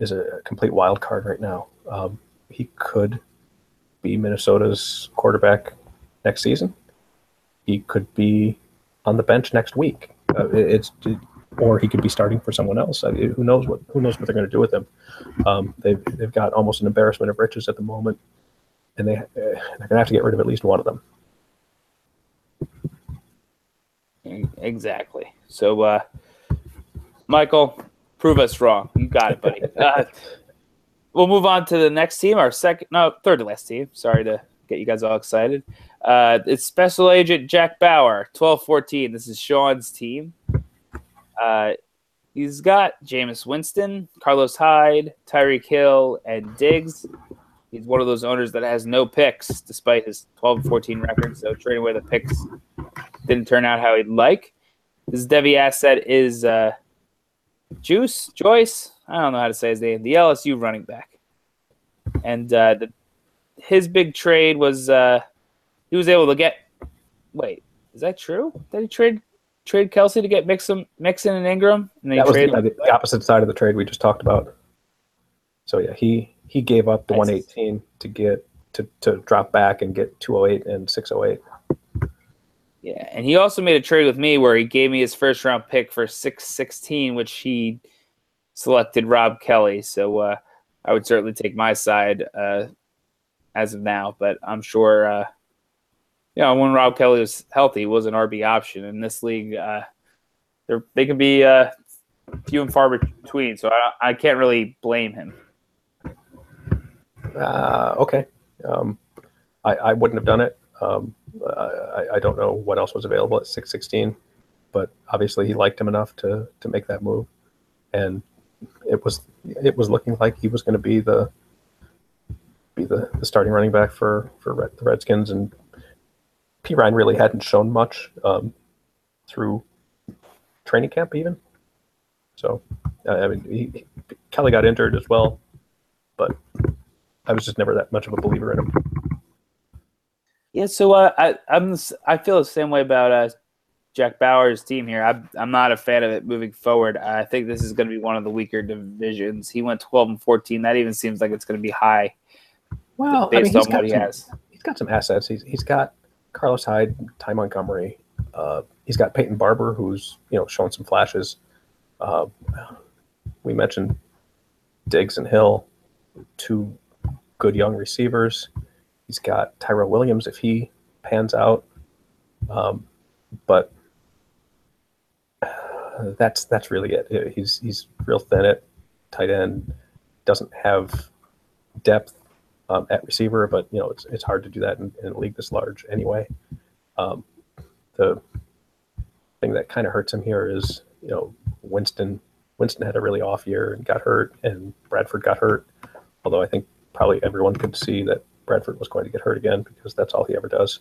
is a complete wild card right now. Um, he could be Minnesota's quarterback next season. He could be on the bench next week. Uh, it's or he could be starting for someone else. I mean, who knows what who knows what they're going to do with him? Um, they've they've got almost an embarrassment of riches at the moment, and they uh, they're going to have to get rid of at least one of them. Exactly. So, uh, Michael, prove us wrong. You got it, buddy. (laughs) Uh, we'll move on to the next team, our second, no, third to last team. Sorry to get you guys all excited. Uh, it's Special Agent Jack Bauer, 1214. This is Sean's team. Uh, he's got Jameis Winston, Carlos Hyde, Tyreek Hill, and Diggs. He's one of those owners that has no picks despite his 12 14 record. So trading away the picks didn't turn out how he'd like. His Devy asset is uh, Juice, Joyce. I don't know how to say his name. The LSU running back. and uh, the, his big trade was uh, he was able to get. Wait, is that true? Did he trade trade Kelce to get Mixon, Mixon and Ingram? And they that was the, the, opposite side of the trade we just talked about. So yeah, he he gave up the 118 to get to, to drop back and get 208 and 608. Yeah, and he also made a trade with me where he gave me his first round pick for 616, which he selected Rob Kelley. So uh, I would certainly take my side uh, as of now, but I'm sure, uh, you know, when Rob Kelley was healthy, was an RB option in this league. Uh, they can be uh, few and far between, so I, I can't really blame him. Uh, okay. Um, I, I wouldn't have done it. Um, I, I don't know what else was available at 616, but obviously he liked him enough to to make that move, and it was it was looking like he was going to be the be the, the starting running back for for the Redskins, and Perine really hadn't shown much um, through training camp even. So I mean, he, Kelley got injured as well, but I was just never that much of a believer in him. Yeah, so uh, I I'm I feel the same way about uh, Jack Bauer's team here. I'm I'm not a fan of it moving forward. I think this is going to be one of the weaker divisions. He went 12 and 14. That even seems like it's going to be high. Well, based I mean, on what he some, has, he's got some assets. He's he's got Carlos Hyde, Ty Montgomery. Uh, he's got Peyton Barber, who's you know showing some flashes. Uh, we mentioned Diggs and Hill, two good young receivers. He's got Tyrell Williams if he pans out, um, but that's that's really it. He's he's real thin at tight end. Doesn't have depth um, at receiver, but you know it's it's hard to do that in, in a league this large anyway. Um, the thing that kind of hurts him here is you know Winston Winston had a really off year and got hurt, and Bradford got hurt. Although I think probably everyone could see that Bradford was going to get hurt again because that's all he ever does.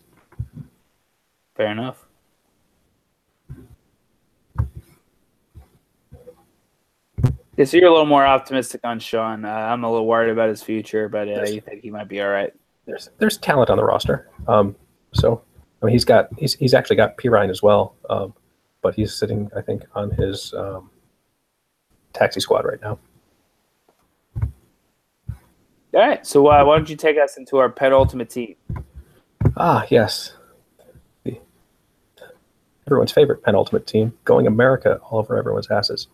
Fair enough. Yeah, so you're a little more optimistic on Sean. Uh, I'm a little worried about his future, but uh, you think he might be all right. There's there's talent on the roster. Um, so I mean, he's got he's he's actually got Perine as well, um, but he's sitting I think on his um, taxi squad right now. All right. So uh, why don't you take us into our penultimate team? Ah, yes. Everyone's favorite penultimate team, going America all over everyone's asses.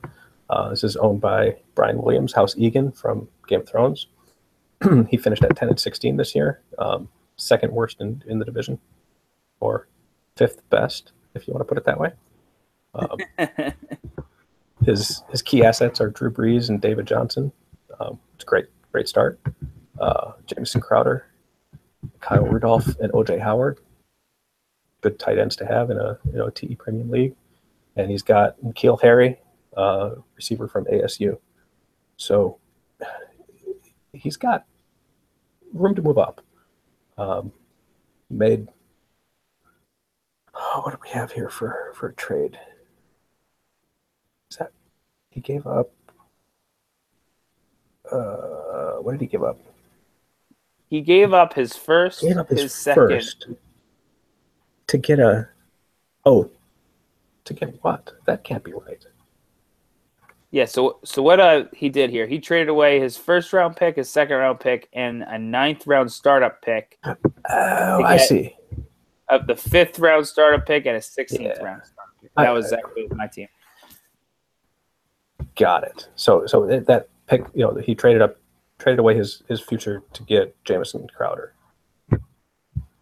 Uh, this is owned by Brian Williams, House Egan from Game of Thrones. (clears throat) he finished at 10 and 16 this year, um, second worst in, in the division, or fifth best, if you want to put it that way. Um, (laughs) his his key assets are Drew Brees and David Johnson. Um, it's great great start. Uh, Jamison Crowder, Kyle Rudolph, and OJ Howard. Good tight ends to have in a you know TE Premium League, and he's got N'Keal Harry, uh, receiver from ASU. So he's got room to move up. Um, made oh, what do we have here for for a trade? Is that he gave up uh, what did he give up? He gave up his first, gave up his, his second. First to get a. Oh, to get what? That can't be right. Yeah. So, so what uh, he did here? He traded away his first round pick, his second round pick, and a ninth round startup pick. Oh, I see. Of the fifth round startup pick and a sixteenth yeah. round startup pick. That I, was exactly my team. Got it. So, so that pick, you know, he traded up, traded away his his future to get Jamison Crowder,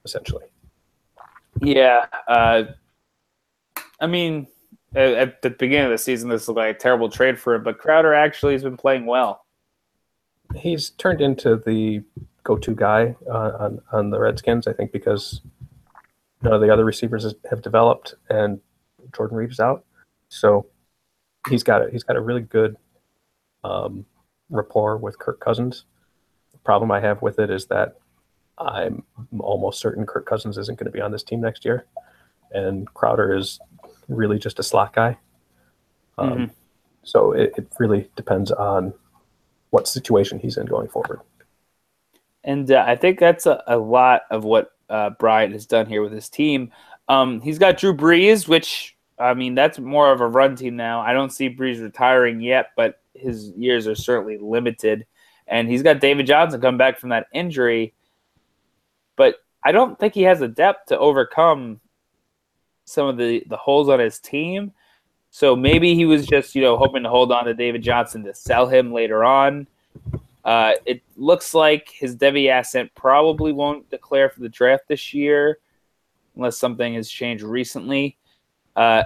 essentially. Yeah, uh, I mean, at, the beginning of the season, this looked like a terrible trade for him, but Crowder actually has been playing well. He's turned into the go-to guy uh, on on the Redskins, I think, because none of the other receivers have developed, and Jordan Reeves out, so he's got a, he's got a really good um, rapport with Kirk Cousins. The problem I have with it is that I'm almost certain Kirk Cousins isn't going to be on this team next year, and Crowder is really just a slot guy. Um, mm-hmm. So it, it really depends on what situation he's in going forward. And uh, I think that's a, a lot of what uh, Brian has done here with his team. Um, he's got Drew Brees, which I mean that's more of a run team now. I don't see Brees retiring yet, but his years are certainly limited. And he's got David Johnson come back from that injury, but I don't think he has the depth to overcome some of the the holes on his team. So maybe he was just you know hoping to hold on to David Johnson to sell him later on. Uh, it looks like his Devy asset probably won't declare for the draft this year, unless something has changed recently. Uh,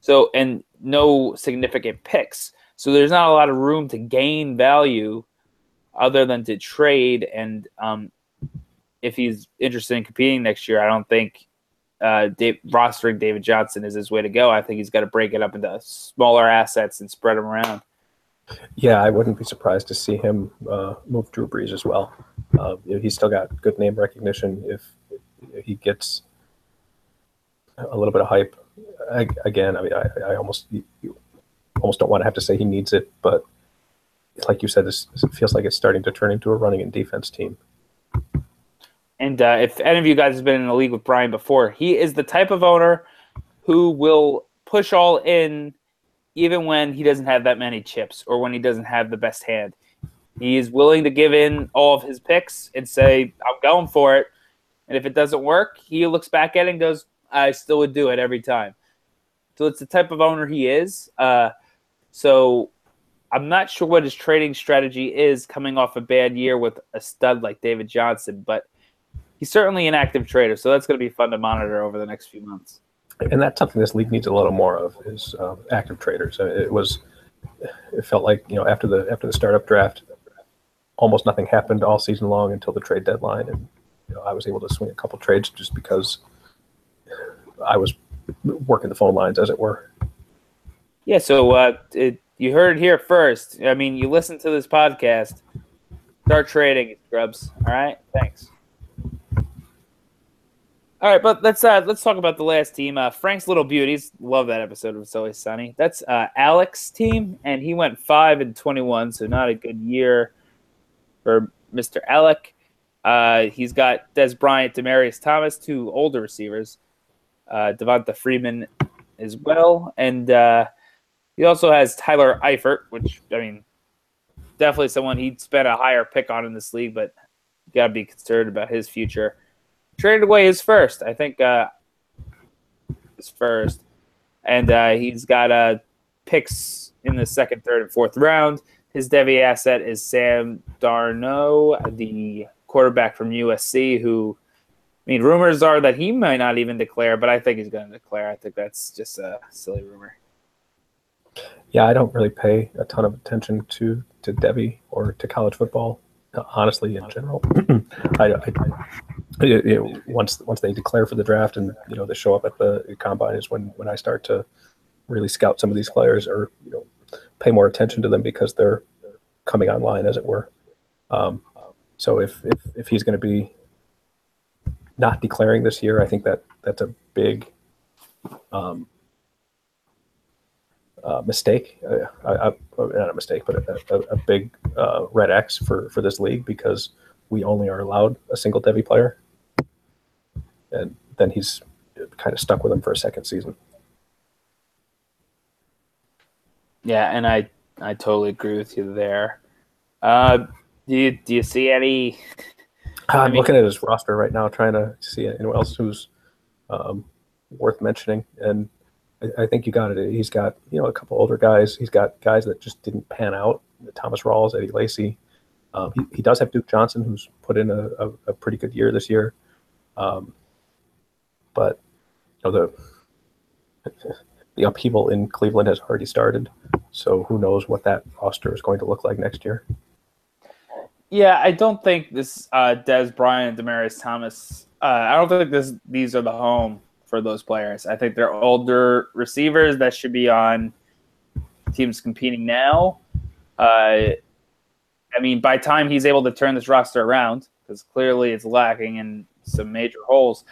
so and no significant picks. So there's not a lot of room to gain value other than to trade. And um, if he's interested in competing next year, I don't think uh, Dave, rostering David Johnson is his way to go. I think he's got to break it up into smaller assets and spread them around. Yeah, I wouldn't be surprised to see him uh, move Drew Brees as well. Uh, he's still got good name recognition. If, he gets a little bit of hype, I, again, I mean, I, I almost you, you almost don't want to have to say he needs it, but like you said, this feels like it's starting to turn into a running and defense team. And uh, if any of you guys have been in the league with Brian before, he is the type of owner who will push all in even when he doesn't have that many chips or when he doesn't have the best hand. He is willing to give in all of his picks and say, I'm going for it. And if it doesn't work, he looks back at it and goes, I still would do it every time. So it's the type of owner he is. Uh, so I'm not sure what his trading strategy is coming off a bad year with a stud like David Johnson, but he's certainly an active trader. So that's going to be fun to monitor over the next few months and that's something this league needs a little more of is um, active traders. It was, it felt like you know after the after the startup draft, almost nothing happened all season long until the trade deadline, and you know, I was able to swing a couple trades just because I was working the phone lines, as it were. Yeah. So uh, it, you heard it here first. I mean, you listen to this podcast. Start trading, scrubs. All right. Thanks. All right, but let's uh, let's talk about the last team. Uh, Frank's Little Beauties, love that episode of It's Always Sunny. That's uh, team, and he went five and twenty-one, so not a good year for Mister Alec. Uh, he's got Dez Bryant, Demaryius Thomas, two older receivers, uh, Devonta Freeman as well, and uh, he also has Tyler Eifert, which I mean, definitely someone he'd spent a higher pick on in this league, but you got to be concerned about his future traded away his first. I think uh, his first, and uh, he's got uh, picks in the second, third, and fourth round. His Devy asset is Sam Darnold, the quarterback from USC, who. I mean, rumors are that he might not even declare, but I think he's going to declare. I think that's just a silly rumor. Yeah, I don't really pay a ton of attention to to Devy or to college football, honestly, in general. (clears throat) I, I, you know, once once they declare for the draft and you know they show up at the combine is when when I start to really scout some of these players or you know pay more attention to them because they're coming online as it were. Um, so if if if he's going to be not declaring this year, I think that that's a big um, uh, mistake. Uh, I, I, not a mistake, but a, a, a big uh, red X for for this league because we only are allowed a single Devy player and then he's kind of stuck with him for a second season. Yeah, and I I totally agree with you there. Uh, do you do you see any? (laughs) I'm I mean, looking at his roster right now, trying to see anyone else who's um, worth mentioning, and I, I, think you got it. He's got you know a couple older guys. He's got guys that just didn't pan out. Thomas Rawls, Eddie Lacy. Um, he, he does have Duke Johnson, who's put in a, a, a pretty good year this year. Um, but you know the (laughs) the upheaval in Cleveland has already started. So who knows what that roster is going to look like next year? Yeah, I don't think this uh, Dez Bryant, Demaryius Thomas. Uh, I don't think this these are the home for those players. I think they're older receivers that should be on teams competing now. Uh, I mean, by time he's able to turn this roster around, because clearly it's lacking in some major holes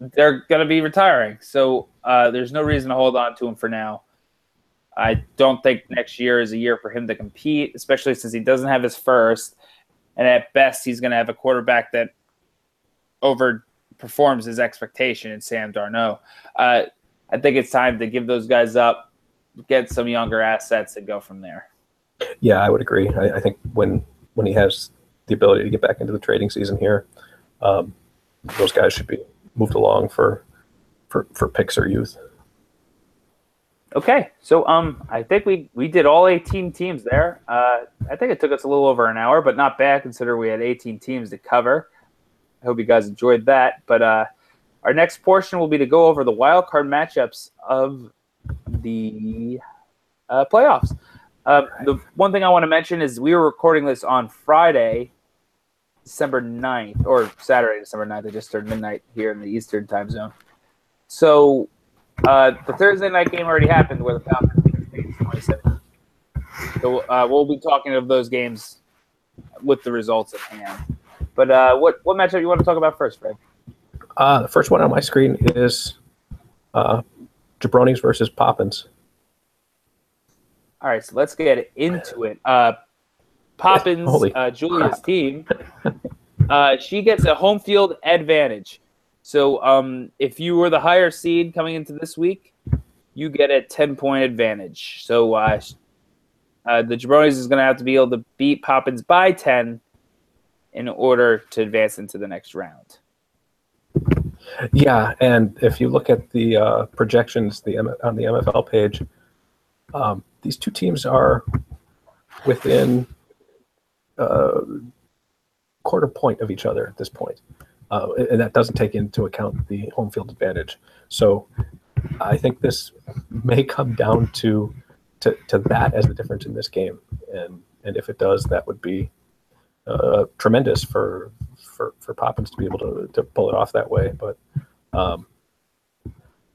they're going to be retiring. So uh, there's no reason to hold on to him for now. I don't think next year is a year for him to compete, especially since he doesn't have his first. and at best, he's going to have a quarterback that overperforms his expectation in Sam Darnold. Uh, I think it's time to give those guys up, get some younger assets, and go from there. Yeah, I would agree. I, I think when when he has the ability to get back into the trading season here, um, those guys should be moved along for for for or youth. Okay, so um, I think we we did all 18 teams there. Uh, I think it took us a little over an hour, but not bad considering we had 18 teams to cover. I hope you guys enjoyed that. But uh, our next portion will be to go over the wild card matchups of the uh, playoffs. Uh, the one thing I want to mention is we were recording this on Friday, December 9th, or Saturday, December 9th. I just turned midnight here in the Eastern time zone. So uh, the Thursday night game already happened where the Falcons beat 27. So uh, we'll be talking of those games with the results at hand. But uh, what what matchup you want to talk about first, Fred? Uh, the first one on my screen is uh, Jabronis versus Poppins. All right, so let's get into it. Poppins, uh, Julia's team, uh, she gets a home field advantage. So um, if you were the higher seed coming into this week, you get a 10 point advantage. So uh, uh, the Jabronis is going to have to be able to beat Poppins by 10 in order to advance into the next round. Yeah, and if you look at the uh, projections the on the MFL page, um, these two teams are within uh, quarter point of each other at this point uh, and that doesn't take into account the home field advantage. So I think this may come down to to, to that as the difference in this game, and and if it does, that would be uh, tremendous for for for Poppins to be able to to pull it off that way. But um,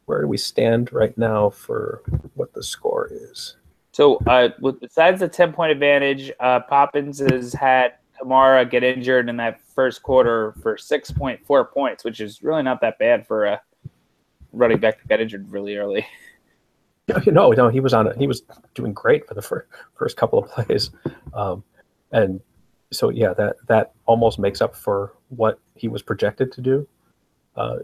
where do we stand right now for what the score is? So, uh, with, besides the ten point advantage, uh, Poppins has had Kamara get injured in that first quarter for 6.4 points, which is really not that bad for a running back that got injured really early. (laughs) No, no, he was on it. He was doing great for the first, first couple of plays, um, and so yeah, that that almost makes up for what he was projected to do. Uh,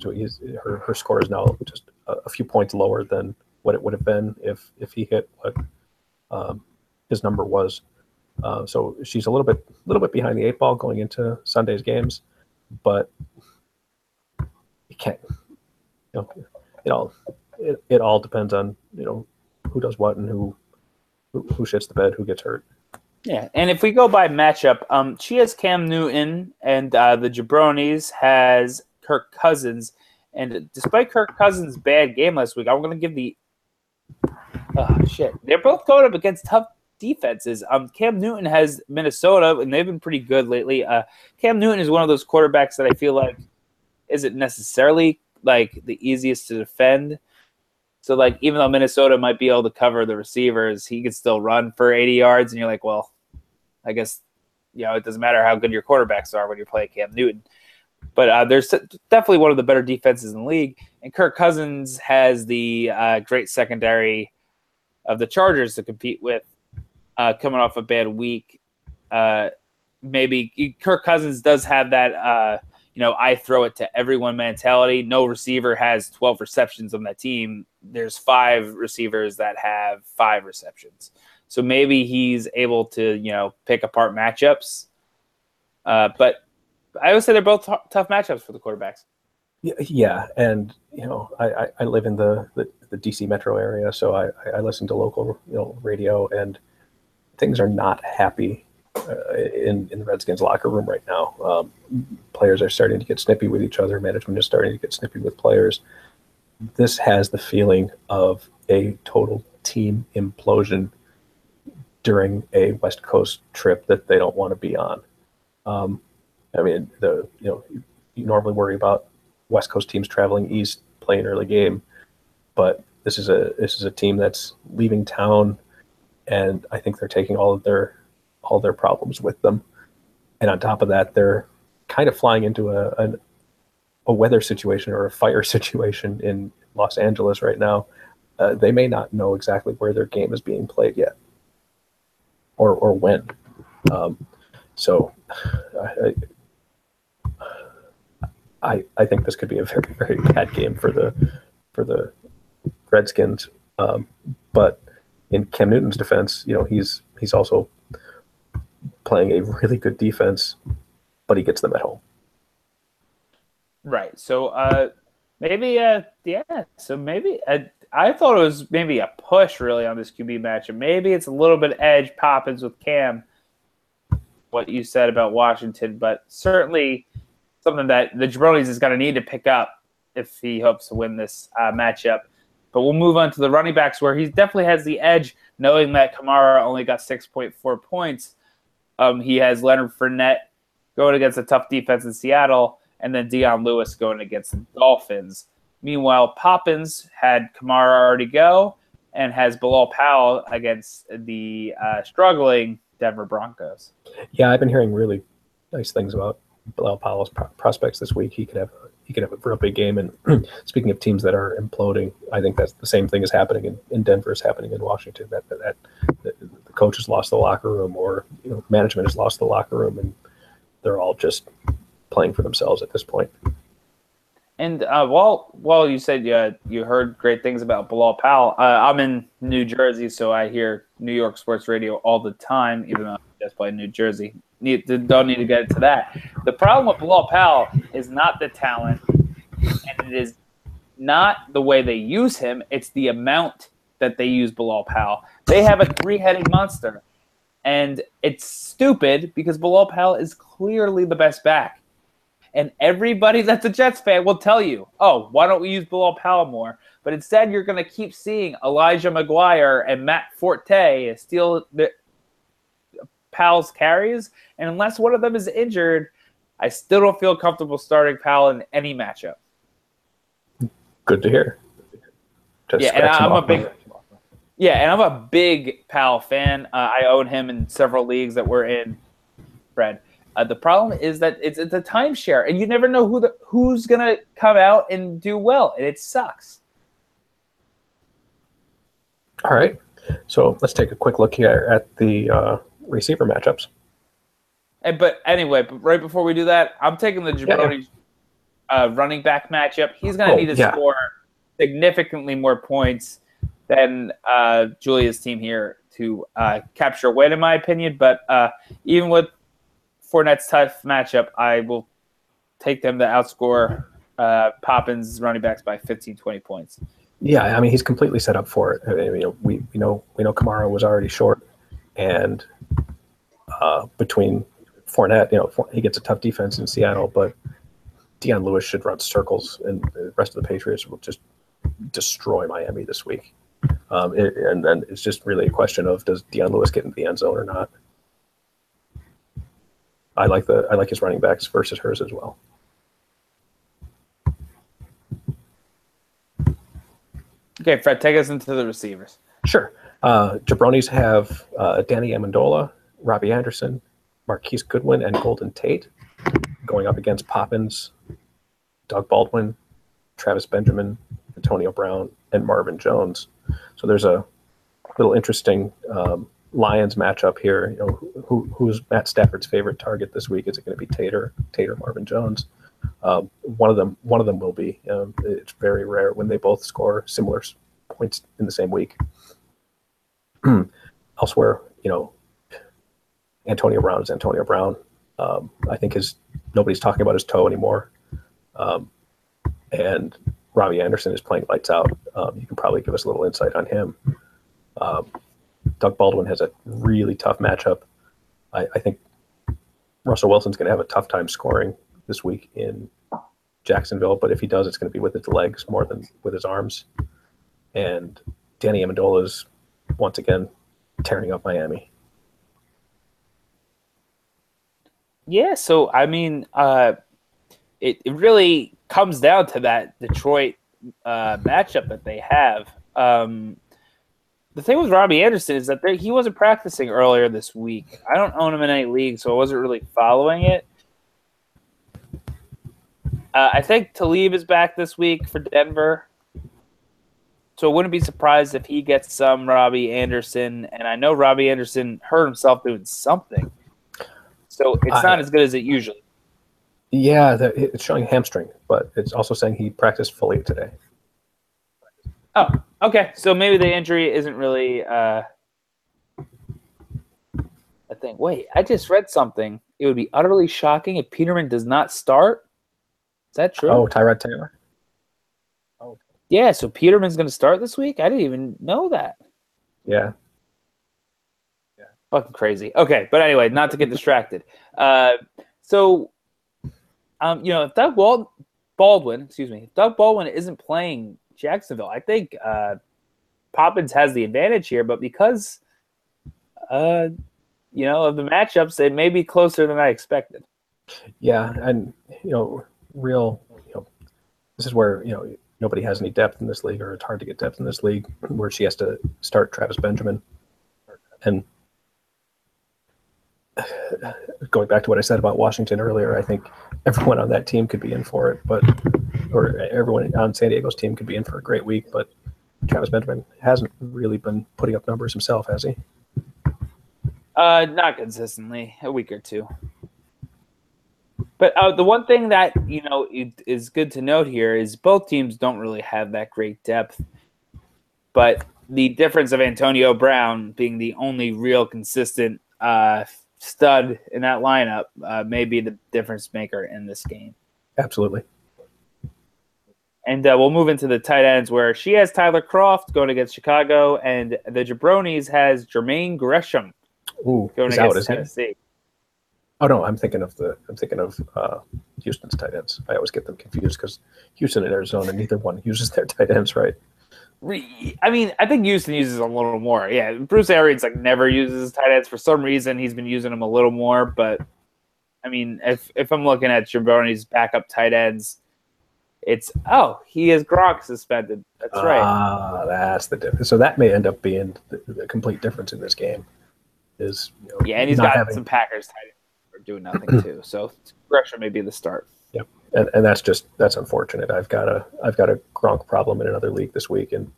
so he's, her her score is now just a, a, few points lower than what it would have been if if he hit what um, his number was uh, so she's a little bit, little bit behind the eight ball going into Sunday's games, but you can't. You know, it all it, it all depends on you know who does what and who who, who shits the bed, who gets hurt. Yeah, and if we go by matchup, um, she has Cam Newton, and uh, the Jabronis has Kirk Cousins. And despite Kirk Cousins' bad game last week, I'm going to give the. Oh, shit. They're both going up against tough defenses. Um, Cam Newton has Minnesota, and they've been pretty good lately. Uh, Cam Newton is one of those quarterbacks that I feel like isn't necessarily like the easiest to defend. So like even though Minnesota might be able to cover the receivers, he could still run for 80 yards, and you're like, well, I guess you know it doesn't matter how good your quarterbacks are when you're playing Cam Newton. But uh, there's definitely one of the better defenses in the league, and Kirk Cousins has the uh, great secondary of the Chargers to compete with uh, coming off a bad week. Uh, maybe Kirk Cousins does have that, uh, you know, I throw it to everyone mentality. No receiver has 12 receptions on that team. There's five receivers that have five receptions. So maybe he's able to, you know, pick apart matchups. Uh, but I would say they're both t- tough matchups for the quarterbacks. Yeah, and you know, I, I live in the, the, the DC metro area, so I, I listen to local you know radio, and things are not happy uh, in in the Redskins locker room right now. Um, players are starting to get snippy with each other. Management is starting to get snippy with players. This has the feeling of a total team implosion during a West Coast trip that they don't want to be on. Um, I mean, the you know you normally worry about West Coast teams traveling east, playing early game, but this is a this is a team that's leaving town and I think they're taking all of their all their problems with them. And on top of that, they're kind of flying into a, a, a weather situation or a fire (laughs) situation in Los Angeles right now. Uh, they may not know exactly where their game is being played yet, or or when. Um, So (sighs) I, I I think this could be a very (laughs) very bad game for the for the Redskins. Um, but in Cam Newton's defense, you know he's he's also playing a really good defense, but he gets them at home. Right. So uh, maybe uh, yeah. So maybe uh, I thought it was maybe a push really on this QB matchup. Maybe it's a little bit edge Poppins with Cam. What you said about Washington, but certainly something that the Jabronis is going to need to pick up if he hopes to win this uh, matchup. But we'll move on to the running backs where he definitely has the edge, knowing that Kamara only got 6.4 points. Um, he has Leonard Fournette going against a tough defense in Seattle, and then Dion Lewis going against the Dolphins. Meanwhile, Poppins had Kamara already go and has Bilal Powell against the uh, struggling Denver Broncos. Yeah, I've been hearing really nice things about Bilal Powell's pro- prospects this week. He could have he could have a real big game. And (clears throat) speaking of teams that are imploding, I think that's the same thing is happening in, in Denver is happening in Washington. That, that, that the coach has lost the locker room, or you know, management has lost the locker room, and they're all just playing for themselves at this point. And uh, while while you said you you heard great things about Bilal Powell, uh, I'm in New Jersey, so I hear New York sports radio all the time, even though Play New Jersey. Need, don't need to get into that. The problem with Bilal Powell is not the talent, and it is not the way they use him. It's the amount that they use Bilal Powell. They have a three-headed monster, and it's stupid because Bilal Powell is clearly the best back. And everybody that's a Jets fan will tell you, oh, why don't we use Bilal Powell more? But instead, you're going to keep seeing Elijah McGuire and Matt Forte steal the Powell's carries. And unless one of them is injured, I still don't feel comfortable starting Powell in any matchup. Good to hear. Just yeah, and I'm a big. Yeah, and I'm a big Powell fan. Uh, I own him in several leagues that we're in, Fred. Uh, the problem is that it's, it's a timeshare, and you never know who the, who's going to come out and do well, and it sucks. All right. So let's take a quick look here at the uh, receiver matchups. And, but anyway, but right before we do that, I'm taking the Jabroni yeah, uh, running back matchup. He's going to oh, need to yeah. score significantly more points than uh, Julia's team here to uh, capture a win, in my opinion. But uh, even with Fournette's tough matchup, I will take them to outscore uh, Poppins running backs by 15, 20 points. Yeah, I mean he's completely set up for it. I mean, you know, we, we know we know Kamara was already short, and uh, between Fournette, you know, he gets a tough defense in Seattle, but Dion Lewis should run circles, and the rest of the Patriots will just destroy Miami this week. Um, it, and then it's just really a question of does Dion Lewis get into the end zone or not. I like the I like his running backs versus hers as well. Okay, Fred, take us into the receivers. Sure. Uh, Jabronis have uh, Danny Amendola, Robbie Anderson, Marquise Goodwin, and Golden Tate going up against Poppins, Doug Baldwin, Travis Benjamin, Antonio Brown, and Marvin Jones. So there's a little interesting um, Lions matchup here. You know, who, who's Matt Stafford's favorite target this week? Is it going to be Tater, Tater, Marvin Jones? Um, one of them, one of them will be. Um, it's very rare when they both score similar points in the same week. (clears throat) Elsewhere, you know, Antonio Brown is Antonio Brown. Um, I think his nobody's talking about his toe anymore, um, and Robbie Anderson is playing lights out. Um, you can probably give us a little insight on him. Um, Doug Baldwin has a really tough matchup. I, I think Russell Wilson's going to have a tough time scoring this week in Jacksonville, but if he does, it's going to be with his legs more than with his arms. And Danny Amendola is once again tearing up Miami. Yeah, so I mean, uh, it, it really comes down to that Detroit uh, matchup that they have. Um, the thing with Robbie Anderson is that there, he wasn't practicing earlier this week. I don't own him in any league, so I wasn't really following it. Uh, I think Talib is back this week for Denver. So I wouldn't be surprised if he gets some Robbie Anderson. And I know Robbie Anderson hurt himself doing something. So it's I- not as good as it usually. Yeah, it's showing hamstring, but it's also saying he practiced fully today. Oh, okay. So maybe the injury isn't really uh, a thing. Wait, I just read something. It would be utterly shocking if Peterman does not start. Is that true? Oh, Tyrod Taylor. Yeah, so Peterman's going to start this week? I didn't even know that. Yeah, yeah. Fucking crazy. Okay, but anyway, not to get distracted. (laughs) Uh, so, um, you know, if Doug Wal- Baldwin, excuse me, if Doug Baldwin isn't playing Jacksonville, I think uh, Poppins has the advantage here. But because, uh, you know, of the matchups, it may be closer than I expected. yeah, and you know, real. You know, this is where you know nobody has any depth in this league, or it's hard to get depth in this league, where she has to start Travis Benjamin, and going back to what I said about Washington earlier, I think everyone on that team could be in for it, but or everyone on San Diego's team could be in for a great week, but Travis Benjamin hasn't really been putting up numbers himself, has he? Uh, not consistently, a week or two. But uh, the one thing that you know it is good to note here is both teams don't really have that great depth. But the difference of Antonio Brown being the only real consistent uh, stud in that lineup uh, may be the difference maker in this game. Absolutely. And uh, we'll move into the tight ends where she has Tyler Kroft going against Chicago, and the Jabronis has Jermaine Gresham Ooh, going out, against he? Tennessee. Oh no, I'm thinking of the I'm thinking of uh, Houston's tight ends. I always get them confused because Houston and Arizona, neither one uses their tight ends right. I mean, I think Houston uses a little more. Yeah, Bruce Arians like never uses his tight ends for some reason. He's been using them a little more, but I mean, if if I'm looking at Jabroni's backup tight ends, it's oh he is Gronk suspended. That's right. Ah, that's the difference. So that may end up being the, the complete difference in this game. Is you know, yeah, and he's got having- some Packers tight ends who are doing nothing too. (clears throat) So Gresham may be the start. Yeah. And, and that's just that's unfortunate. I've got a I've got a Gronk problem in another league this week, and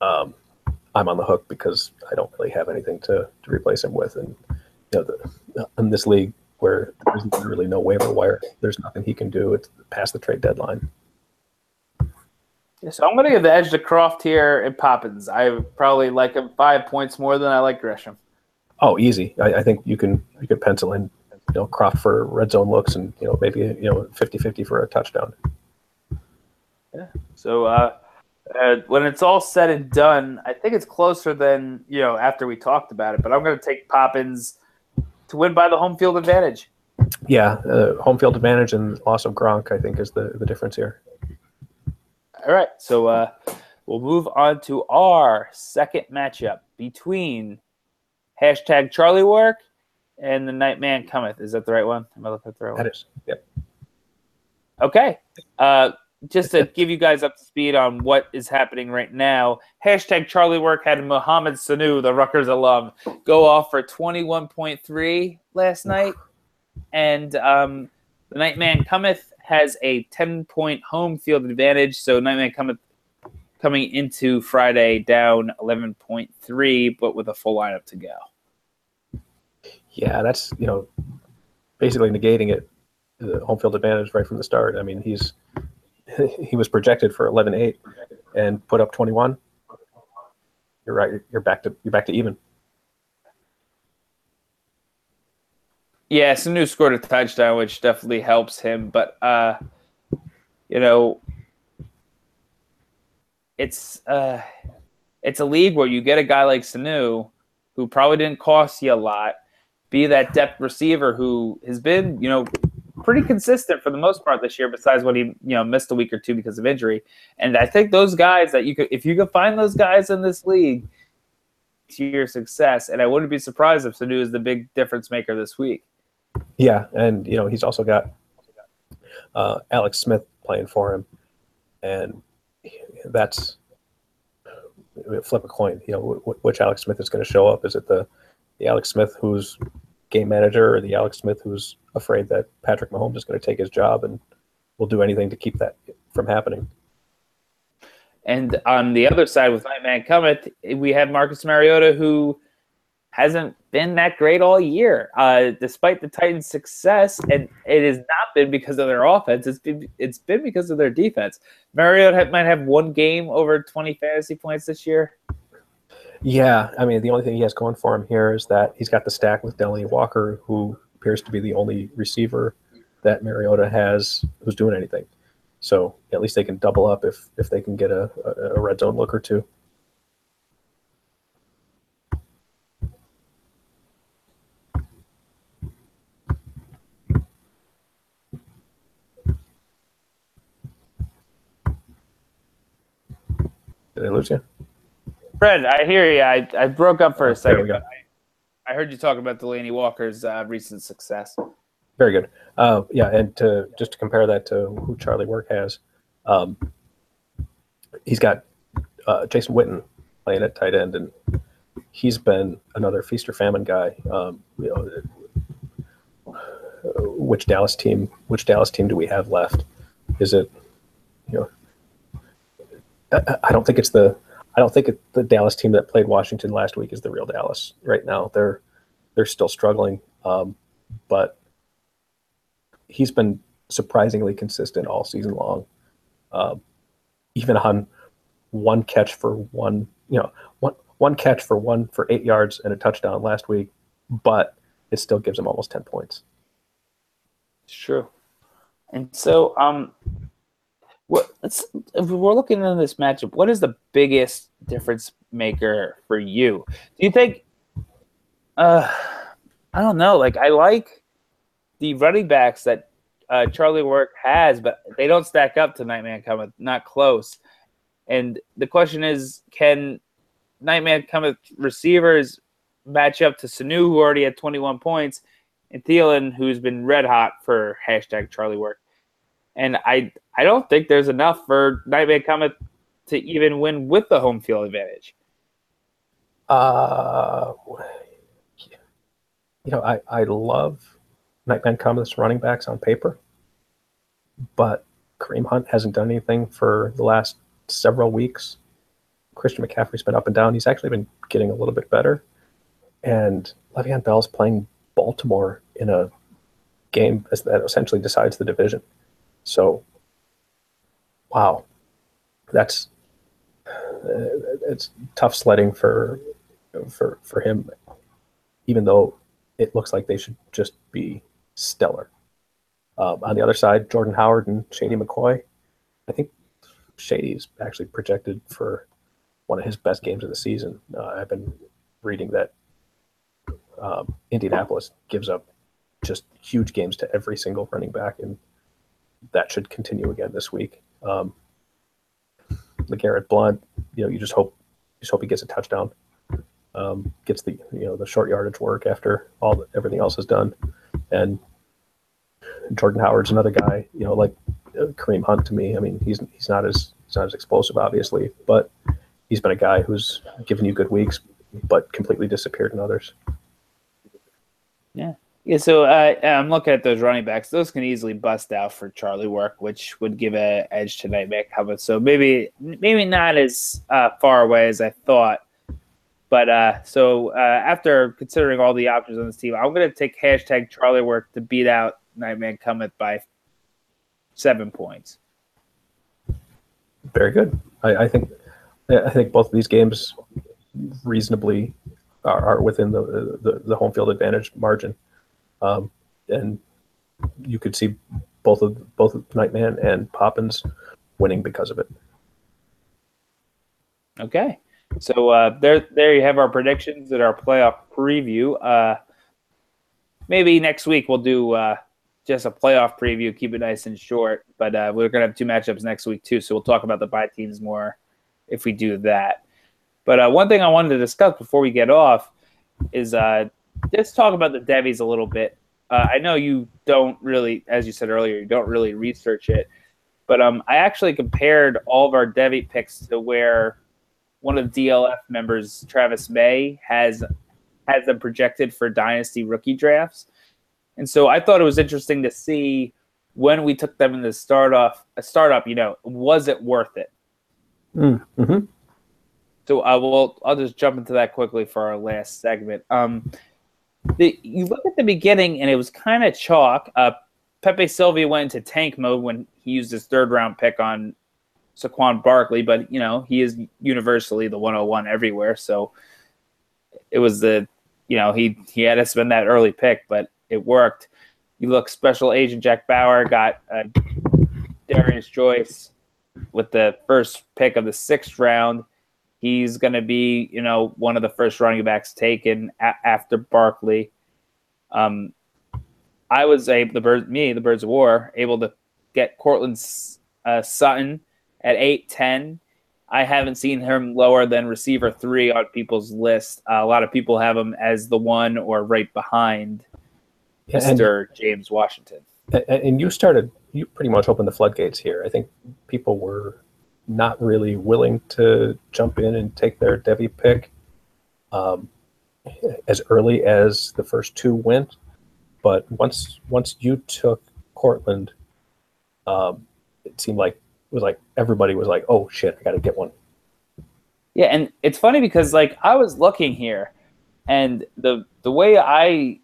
um, I'm on the hook because I don't really have anything to, to replace him with. And you know, the, in this league where there's literally no waiver wire, there's nothing he can do. It's past the trade deadline. Yeah, so I'm going to give the edge to Kroft here and Poppins. I probably like him five points more than I like Gresham. Oh, easy. I, I think you can you can pencil in you know Kroft for red zone looks and you know maybe you know 50-50 for a touchdown. Yeah. So uh, uh, when it's all said and done, I think it's closer than you know after we talked about it. But I'm going to take Poppins to win by the home field advantage. Yeah, uh, home field advantage and loss of Gronk I think is the the difference here. All right, so uh, we'll move on to our second matchup between hashtag Charlie Work and the Nightman Cometh. Is that the right one? Am I looking at the right one? That is. Yep. Okay. Uh, just to give you guys up to speed on what is happening right now, hashtag Charlie Work had Mohamed Sanu, the Rutgers alum, go off for 21.3 last night. And um, the Nightman Cometh has a 10 point home field advantage. So Nightman Cometh coming into Friday down 11.3, but with a full lineup to go. Yeah, that's you know basically negating it the home field advantage right from the start. I mean, he's (laughs) he was projected for 11-8 and put up 21. You're right. You're back to you're back to even. Yeah, Sanu scored a touchdown, which definitely helps him. But uh, you know, it's uh, it's a league where you get a guy like Sanu, who probably didn't cost you a lot, be that depth receiver who has been, you know, pretty consistent for the most part this year. Besides when he, you know, missed a week or two because of injury. And I think those guys that you could, if you could find those guys in this league, to your success. And I wouldn't be surprised if Sanu is the big difference maker this week. Yeah, and you know he's also got uh, Alex Smith playing for him, and that's flip a coin. You know wh- which Alex Smith is going to show up. Is it the the Alex Smith who's game manager, or the Alex Smith who's afraid that Patrick Mahomes is going to take his job and will do anything to keep that from happening? And on the other side with Nightman Cometh, we have Marcus Mariota, who hasn't been that great all year, uh, despite the Titans' success. And it has not been because of their offense; it's been it's been because of their defense. Mariota might have one game over twenty fantasy points this year. Yeah, I mean, the only thing he has going for him here is that he's got the stack with Delanie Walker, who appears to be the only receiver that Mariota has who's doing anything. So at least they can double up if if they can get a, a, a red zone look or two. Did I lose you? Fred, I hear you. I, I broke up for a second. I, I heard you talk about Delanie Walker's uh, recent success. Very good. Uh, yeah, and to just to compare that to who Charlie Work has, um, he's got uh, Jason Witten playing at tight end, and he's been another feast or famine guy. Um, you know, which Dallas team? Which Dallas team do we have left? Is it, you know, I, don't think it's the. I don't think the Dallas team that played Washington last week is the real Dallas right now. They're they're still struggling, um, but he's been surprisingly consistent all season long. Um, even on one catch for one, you know, one one catch for one for eight yards and a touchdown last week, but it still gives him almost ten points. It's true. And so, um, what let's if we're looking at this matchup, what is the biggest difference maker for you? Do you think? Uh, I don't know. Like I like the running backs that uh, Charlie Work has, but they don't stack up to Nightman Cometh. Not close. And the question is, can Nightman Cometh receivers match up to Sanu, who already had 21 points, and Thielen, who's been red hot for hashtag Charlie Work? And I I don't think there's enough for Nightman Cometh to even win with the home field advantage. Uh, you know, I, I love Nightman Cometh's running backs on paper, but Kareem Hunt hasn't done anything for the last several weeks. Christian McCaffrey's been up and down. He's actually been getting a little bit better. And Le'Veon Bell's playing Baltimore in a game that essentially decides the division. So, wow, that's uh, it's tough sledding for for for him, even though it looks like they should just be stellar. Um, on the other side, Jordan Howard and Shady McCoy. I think Shady's actually projected for one of his best games of the season. Uh, I've been reading that um, Indianapolis gives up just huge games to every single running back, and that should continue again this week. Um, LeGarrette Blunt, you know, you just hope, you just hope he gets a touchdown, um, gets the you know the short yardage work after all the, everything else is done, and Jordan Howard's another guy, you know, like uh, Kareem Hunt to me. I mean, he's he's not as he's not as explosive, obviously, but he's been a guy who's given you good weeks, but completely disappeared in others. Yeah, so uh, I'm looking at those running backs. Those can easily bust out for Charlie Work, which would give a edge to Nightman Cometh. So maybe maybe not as uh, far away as I thought. But uh, so uh, after considering all the options on this team, I'm going to take hashtag Charlie Work to beat out Nightman Cometh by seven points. Very good. I, I think I think both of these games reasonably are, are within the, the the home field advantage margin, um, and you could see both of both Nightman and Poppins winning because of it. Okay. So uh, there, there you have our predictions and our playoff preview. Uh, maybe next week we'll do uh, just a playoff preview, keep it nice and short. But uh, we're gonna have two matchups next week too, so we'll talk about the bye teams more if we do that. But uh, one thing I wanted to discuss before we get off is uh, just talk about the Devies a little bit. Uh, I know you don't really, as you said earlier, you don't really research it, but um, I actually compared all of our Devy picks to where one of the DLF members, Travis May, has has them projected for dynasty rookie drafts. And so I thought it was interesting to see when we took them in the start off a startup, you know, was it worth it? Mm-hmm. So I will. I'll just jump into that quickly for our last segment. Um, the, you look at the beginning, and it was kind of chalk. Uh, Pepe Sylvia went into tank mode when he used his third round pick on Saquon Barkley, but you know he is universally the 101 everywhere. So it was the, you know, he he had to spend that early pick, but it worked. You look, special agent Jack Bauer got uh, Derrius Guice with the first pick of the sixth round. He's going to be, you know, one of the first running backs taken a- after Barkley. Um, I was able, the bird, me, the Birds of War, able to get Courtland uh, Sutton at eight ten. I haven't seen him lower than receiver three on people's list. Uh, a lot of people have him as the one or right behind Mr. James Washington. And you started, you pretty much opened the floodgates here. I think people were not really willing to jump in and take their Devy pick um, as early as the first two went. But once once you took Courtland, um, it seemed like it was like everybody was like, "Oh shit, I got to get one." Yeah, and it's funny because like I was looking here, and the the way I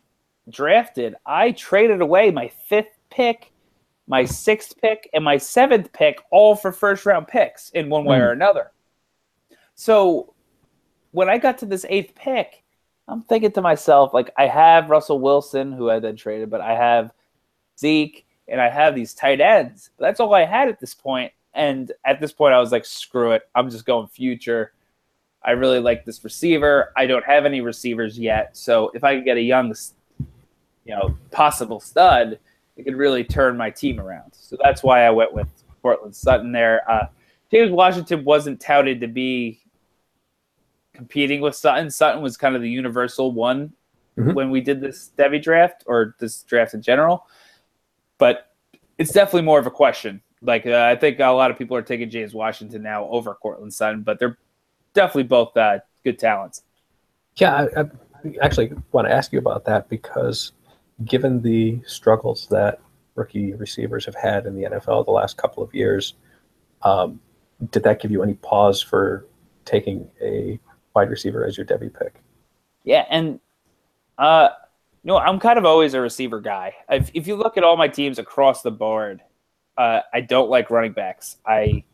drafted, I traded away my fifth pick, my sixth pick, and my seventh pick, all for first round picks in one way mm. or another. So when I got to this eighth pick, I'm thinking to myself, like, I have Russell Wilson, who I then traded, but I have Zeke and I have these tight ends. That's all I had at this point. And at this point, I was like, screw it. I'm just going future. I really like this receiver. I don't have any receivers yet. So if I could get a young you know, possible stud, it could really turn my team around. So that's why I went with Courtland Sutton there. Uh, James Washington wasn't touted to be competing with Sutton. Sutton was kind of the universal one mm-hmm. when we did this Devy draft or this draft in general. But it's definitely more of a question. Like uh, I think a lot of people are taking James Washington now over Courtland Sutton, but they're definitely both uh, good talents. Yeah, I, I actually want to ask you about that because given the struggles that rookie receivers have had in the NFL the last couple of years, um, did that give you any pause for taking a wide receiver as your Devy pick? Yeah, and uh, I'm kind of always a receiver guy. If, if you look at all my teams across the board, uh, I don't like running backs. I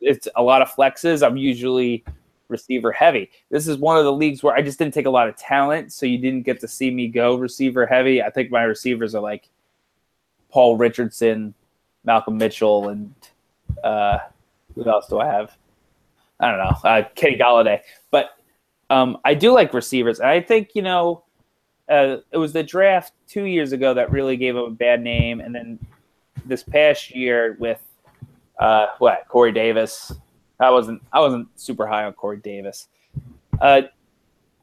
it's a lot of flexes. I'm usually receiver heavy. This is one of the leagues where I just didn't take a lot of talent, so you didn't get to see me go receiver heavy. I think my receivers are like Paul Richardson, Malcolm Mitchell, and uh, who else do I have? I don't know, uh, Kenny Golladay. But um, I do like receivers, and I think you know uh, it was the draft two years ago that really gave him a bad name, and then this past year with uh, what Corey Davis I wasn't I wasn't super high on Corey Davis. Uh,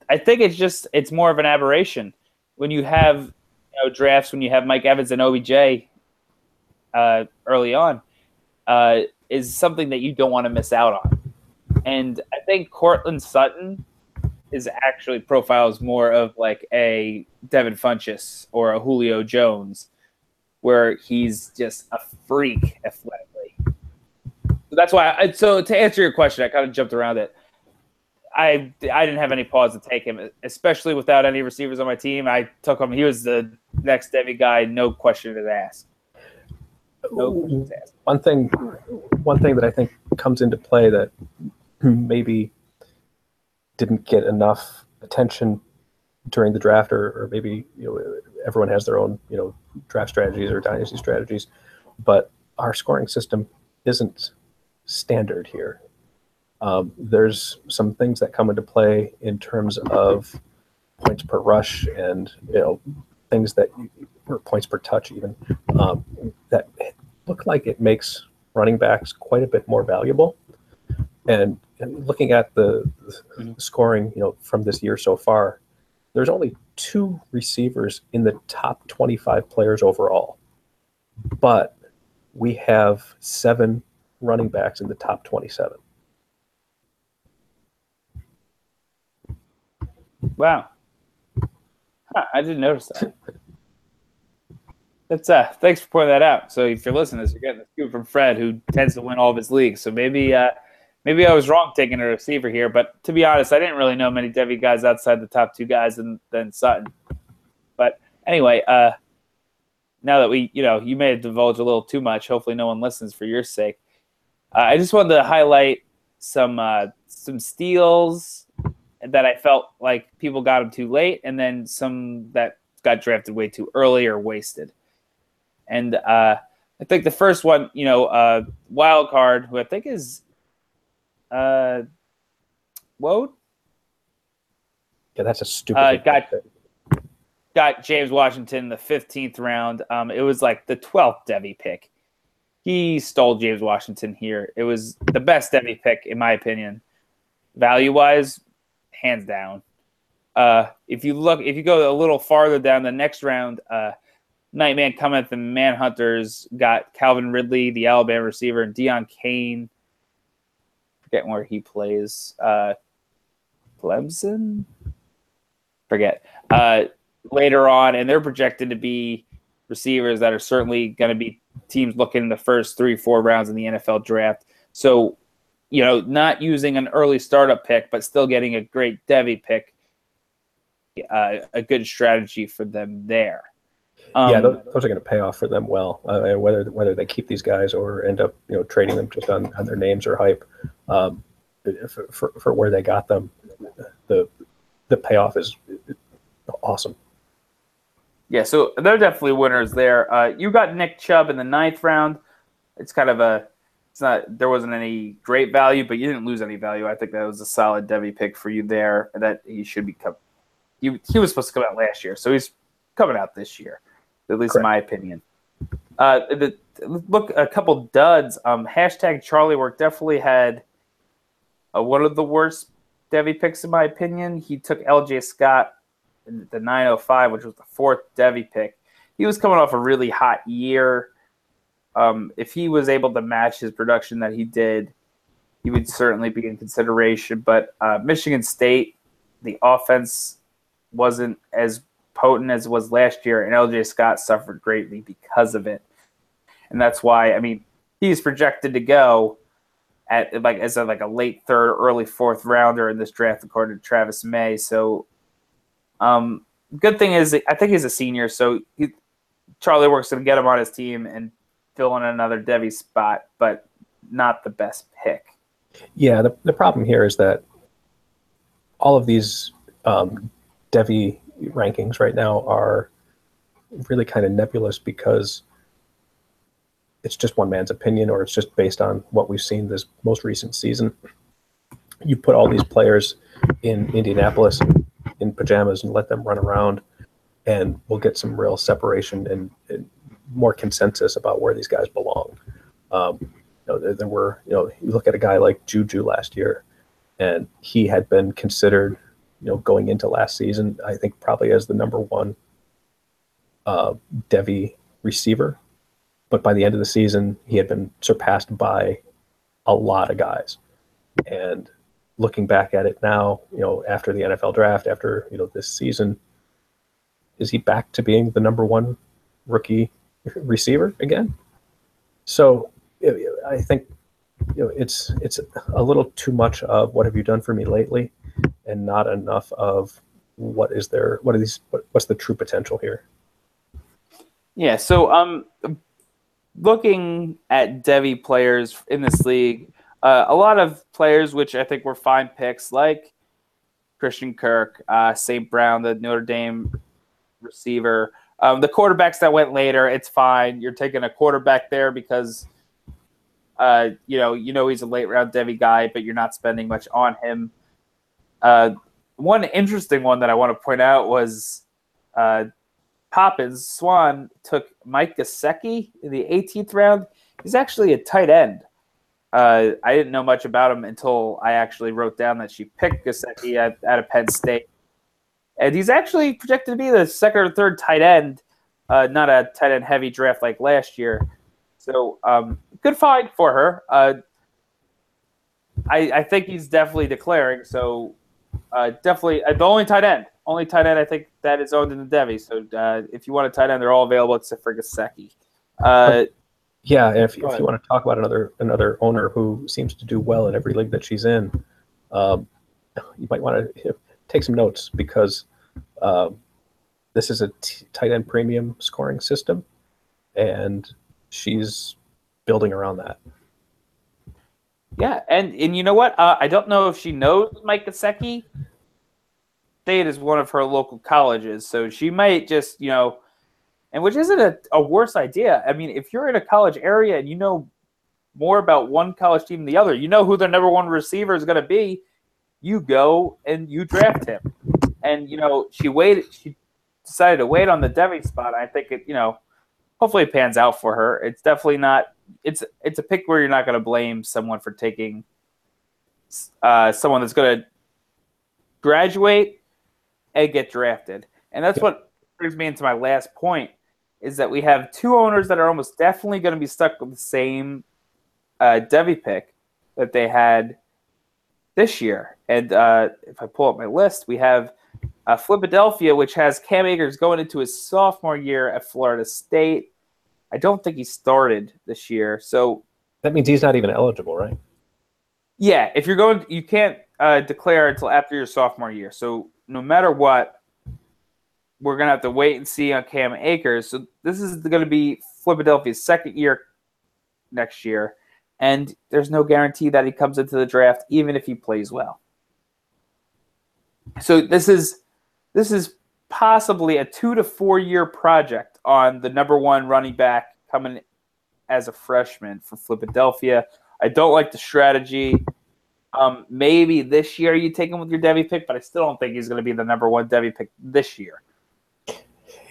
I think it's just it's more of an aberration when you have you know, drafts when you have Mike Evans and OBJ uh, early on uh, is something that you don't want to miss out on. And I think Courtland Sutton is actually profiles more of like a Devin Funchess or a Julio Jones, where he's just a freak athletic that's why. I, so to answer your question, I kind of jumped around it. I I didn't have any pause to take him, especially without any receivers on my team. I took him. He was the next Devy guy, no question to ask. No. One thing, one thing that I think comes into play that maybe didn't get enough attention during the draft, or, or maybe you know everyone has their own you know draft strategies or dynasty strategies, but our scoring system isn't standard here. Um, there's some things that come into play in terms of points per rush and you know things that or points per touch even um, that look like it makes running backs quite a bit more valuable. And, and looking at the, the mm-hmm. scoring, you know, from this year so far, there's only two receivers in the top 25 players overall, but we have seven running backs in the top 27. Wow. Huh, I didn't notice that. That's uh thanks for pointing that out. So if you're listening to this, you're getting the scoop from Fred, who tends to win all of his leagues. So maybe uh maybe I was wrong taking a receiver here, but to be honest, I didn't really know many Devy guys outside the top two guys and then Sutton. But anyway, uh, now that we, you know, you may have divulged a little too much. Hopefully, no one listens for your sake. Uh, I just wanted to highlight some uh, some steals that I felt like people got them too late, and then some that got drafted way too early or wasted. And uh, I think the first one, you know, uh, wild card, who I think is uh, Wode. Yeah, that's a stupid. Uh, got got James Washington in the fifteenth round. Um, it was like the twelfth Devy pick. He stole James Washington here. It was the best Devy pick in my opinion, value wise, hands down. Uh, if you look, if you go a little farther down the next round, uh, Nightman Cometh and Manhunters got Calvin Ridley, the Alabama receiver, and Deon Cain. Forgetting where he plays. Uh, Clemson? Forget. Uh, later on, and they're projected to be receivers that are certainly going to be teams looking in the first three, four rounds in the NFL draft. So, you know, not using an early startup pick, but still getting a great Devy pick, uh, a good strategy for them there. Um, yeah, those, those, are going to pay off for them well. Uh, whether whether they keep these guys or end up you know trading them just on, on their names or hype, um, for, for, for where they got them, the the payoff is awesome. Yeah, so they're definitely winners there. Uh, you got Nick Chubb in the ninth round. It's kind of a it's not there wasn't any great value, but you didn't lose any value. I think that was a solid Devy pick for you there. That he should be come. He, he was supposed to come out last year, so he's coming out this year at least Correct. in my opinion. Uh, the, look, a couple duds. Um, hashtag Charlie work definitely had uh, one of the worst Devy picks in my opinion. He took L.J. Scott the 905, which was the fourth Devy pick. He was coming off a really hot year. Um, if he was able to match his production that he did, he would certainly be in consideration. But uh, Michigan State, the offense wasn't as potent as it was last year, and LJ Scott suffered greatly because of it. And that's why, I mean, he's projected to go at like as a, like a late third, early fourth rounder in this draft, according to Travis May. So, um, good thing is, I think he's a senior, so he, Charlie Works to get him on his team and fill in another Devy spot, but not the best pick. Yeah, the, the problem here is that all of these um, Devy rankings right now are really kind of nebulous because it's just one man's opinion or it's just based on what we've seen this most recent season. You put all these players in Indianapolis in pajamas and let them run around, and we'll get some real separation and, and more consensus about where these guys belong. Um, you know, there, there, were, you know, you look at a guy like Juju last year, and he had been considered you know, going into last season, I think probably as the number one uh, Devy receiver. But by the end of the season, he had been surpassed by a lot of guys. And looking back at it now, you know, after the NFL draft, after, you know, this season, is he back to being the number one rookie (laughs) receiver again? So I think you know it's it's a little too much of what have you done for me lately and not enough of what is there what are these what, what's the true potential here yeah so um looking at devy players in this league uh, a lot of players which i think were fine picks like christian kirk uh, st brown the notre dame receiver um, the quarterbacks that went later it's fine you're taking a quarterback there because uh, you know you know he's a late round Devy guy but you're not spending much on him uh, one interesting one that I want to point out was uh, Poppins Swan took Mike Gesicki in the 18th round. He's actually a tight end. Uh, I didn't know much about him until I actually wrote down that she picked Gesicki at, at a Penn State. And he's actually projected to be the second or third tight end, uh, not a tight end heavy draft like last year. So um, good find for her. Uh, I, I think he's definitely declaring. So uh, definitely uh, the only tight end, only tight end I think that is owned in the Devy. So uh, if you want a tight end, they're all available except for Gesicki. Yeah, if, if you want to talk about another another owner who seems to do well in every league that she's in, um, you might want to take some notes because uh, this is a t- tight end premium scoring system, and she's building around that. Yeah, and and you know what? Uh, I don't know if she knows Mike Gesicki. State is one of her local colleges, so she might just you know, and which isn't a, a worse idea. I mean, if you're in a college area and you know more about one college team than the other, you know who their number one receiver is going to be. You go and you draft him, and you know she waited. She decided to wait on the Devy spot. I think it, you know, hopefully it pans out for her. It's definitely not it's it's a pick where you're not going to blame someone for taking uh, someone that's going to graduate and get drafted, and that's what brings me into my last point is that we have two owners that are almost definitely going to be stuck with the same uh, Devy pick that they had this year. And uh, if I pull up my list, we have uh, Philadelphia, which has Cam Akers going into his sophomore year at Florida State. I don't think he started this year. So that means he's not even eligible, right? Yeah, if you're going, you can't uh, declare until after your sophomore year. So no matter what, we're gonna have to wait and see on Cam Akers. So this is going to be Philadelphia's second year next year, and there's no guarantee that he comes into the draft, even if he plays well. So this is this is possibly a two to four year project on the number one running back coming as a freshman for Philadelphia. I don't like the strategy. Um, maybe this year you take him with your Devy pick, but I still don't think he's going to be the number one Devy pick this year.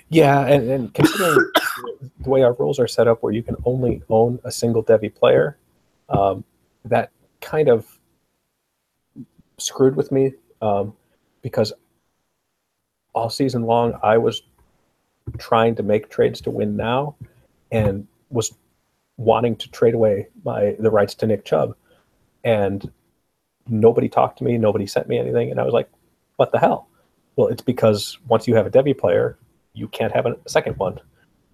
Yeah, and, and considering (coughs) the way our rules are set up, where you can only own a single Devy player, um, that kind of screwed with me um, because all season long, I was trying to make trades to win now and was wanting to trade away my the rights to Nick Chubb. And nobody talked to me, nobody sent me anything, and I was like, what the hell? Well, it's because once you have a Devy player, you can't have a second one.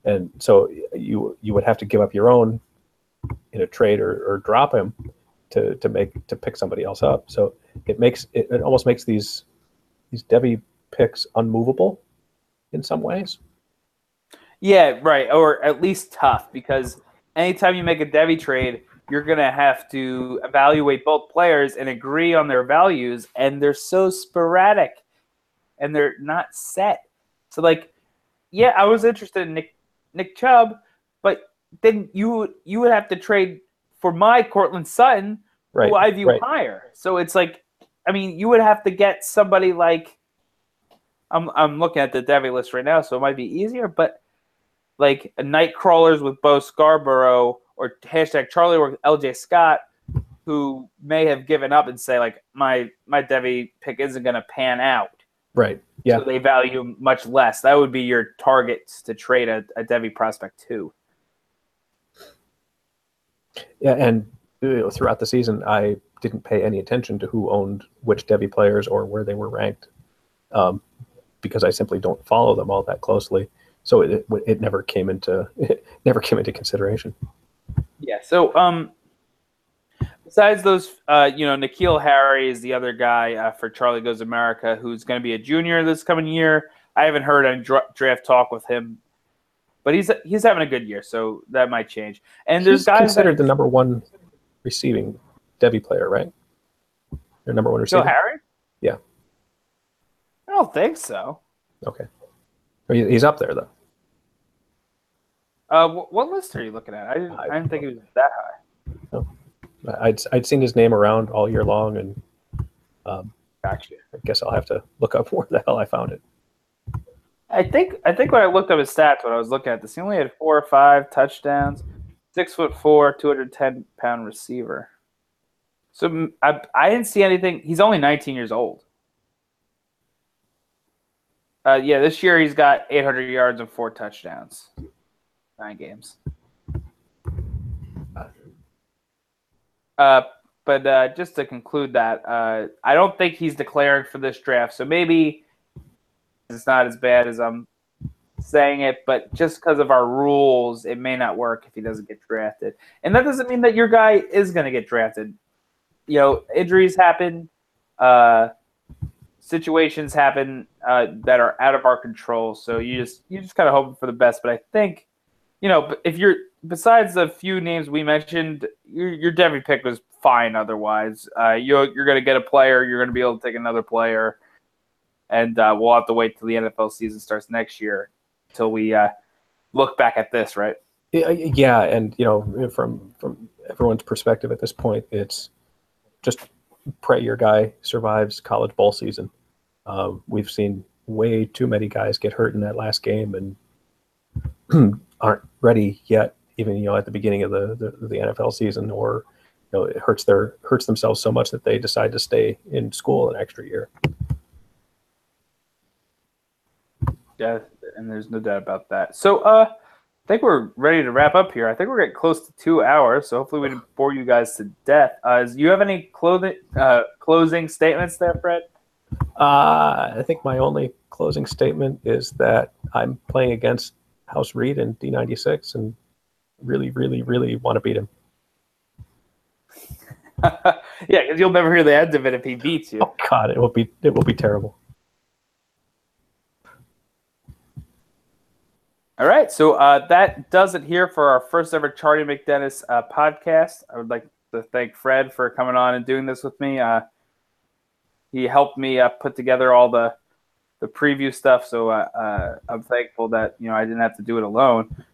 And so you you would have to give up your own in a trade or, or drop him to to make to pick somebody else up. So it makes it, it almost makes these these Devy picks unmovable in some ways. Yeah, right. Or at least tough because anytime you make a Devy trade, you're going to have to evaluate both players and agree on their values. And they're so sporadic and they're not set. So, like, yeah, I was interested in Nick, Nick Chubb, but then you you would have to trade for my Courtland Sutton, right, who I view right. higher. So it's like, I mean, you would have to get somebody like I'm I'm looking at the Devy list right now, so it might be easier. But like night crawlers with Bo Scarborough or hashtag Charlie or LJ Scott, who may have given up and say like my my Devy pick isn't going to pan out. Right. Yeah. So they value much less. That would be your targets to trade a, a Devy prospect too. Yeah, and throughout the season, I didn't pay any attention to who owned which Devy players or where they were ranked. Um, because I simply don't follow them all that closely. So it, it, it never came into (laughs) it never came into consideration. Yeah. So um, besides those, uh, you know, N'Keal Harry is the other guy uh, for Charlie Goes America, who's going to be a junior this coming year. I haven't heard any dra- draft talk with him, but he's he's having a good year, so that might change. And there's he's guys considered that, the number one receiving Devy player, right? Your number one receiver. Harry. Yeah. I don't think so. Okay. He's up there though. Uh, what list are you looking at? I didn't. I, didn't think he was that high. No. I'd I'd seen his name around all year long, and um, gotcha. I guess I'll have to look up (laughs) where the hell I found it. I think I think when I looked up his stats, when I was looking at this, he only had four or five touchdowns, six foot four, two hundred ten pound receiver. So I I didn't see anything. He's only nineteen years old. Uh, yeah, this year he's got 800 yards and four touchdowns, nine games. Uh, but uh, just to conclude that, uh, I don't think he's declaring for this draft. So maybe it's not as bad as I'm saying it, but just because of our rules, it may not work if he doesn't get drafted. And that doesn't mean that your guy is going to get drafted. You know, injuries happen, uh, situations happen uh, that are out of our control. So you just you just kind of hope for the best. But I think, you know, if you're besides the few names we mentioned, your your Devy pick was fine. Otherwise, uh, you're you're going to get a player. You're going to be able to take another player, and uh, we'll have to wait till the NFL season starts next year till we uh, look back at this, right? Yeah, and you know, from from everyone's perspective at this point, it's just pray your guy survives college bowl season. Um, we've seen way too many guys get hurt in that last game and (clears throat) aren't ready yet, even you know at the beginning of the, the, the NFL season, or you know it hurts their hurts themselves so much that they decide to stay in school an extra year. Yeah, and there's no doubt about that. So, uh, I think we're ready to wrap up here. I think we're getting close to two hours, so hopefully we didn't bore you guys to death. Uh, do you have any clothing, uh, closing statements there, Fred? Uh, I think my only closing statement is that I'm playing against House Reed in D96 and really, really, really want to beat him. (laughs) yeah, because you'll never hear the end of it if he beats you. Oh God, it will be it will be terrible. All right, so uh, that does it here for our first ever Chardee MacDennis uh, podcast. I would like to thank Fred for coming on and doing this with me. Uh, he helped me uh, put together all the the preview stuff, so uh, uh, I'm thankful that you know I didn't have to do it alone.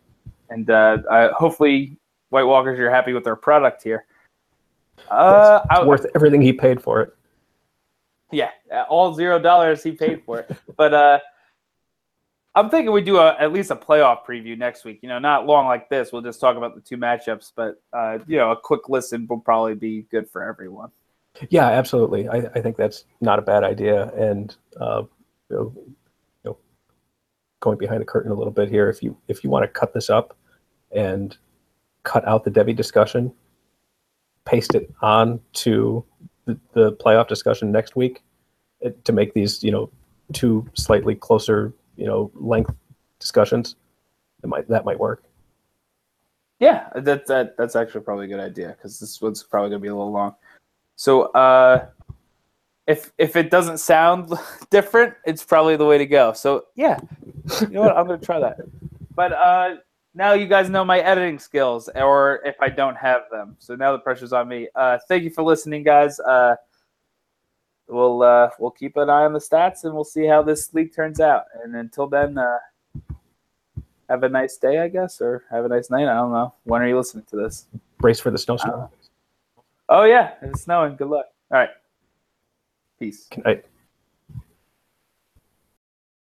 And I, hopefully, White Walkers, you're happy with our product here. Uh, it's worth everything he paid for it. Yeah, all zero dollars he paid for it, (laughs) but I'm thinking we do a, at least a playoff preview next week. You know, not long like this. We'll just talk about the two matchups, but uh, you know, a quick listen will probably be good for everyone. Yeah, absolutely. I, I think that's not a bad idea. And uh, you know, going behind the curtain a little bit here, if you if you want to cut this up and cut out the Devy discussion, paste it on to the, the playoff discussion next week to make these you know two slightly closer you know length discussions, that might that might work. Yeah, that, that that's actually probably a good idea because this one's probably gonna be a little long. So uh, if if it doesn't sound (laughs) different, it's probably the way to go. So yeah, you know what? I'm gonna try that. But uh, now you guys know my editing skills, or if I don't have them. So now the pressure's on me. Uh, thank you for listening, guys. Uh, we'll uh, we'll keep an eye on the stats and we'll see how this league turns out. And until then, uh, have a nice day, I guess, or have a nice night. I don't know. When are you listening to this? Brace for the snowstorm. Uh, oh yeah, it's snowing. Good luck. All right. Peace.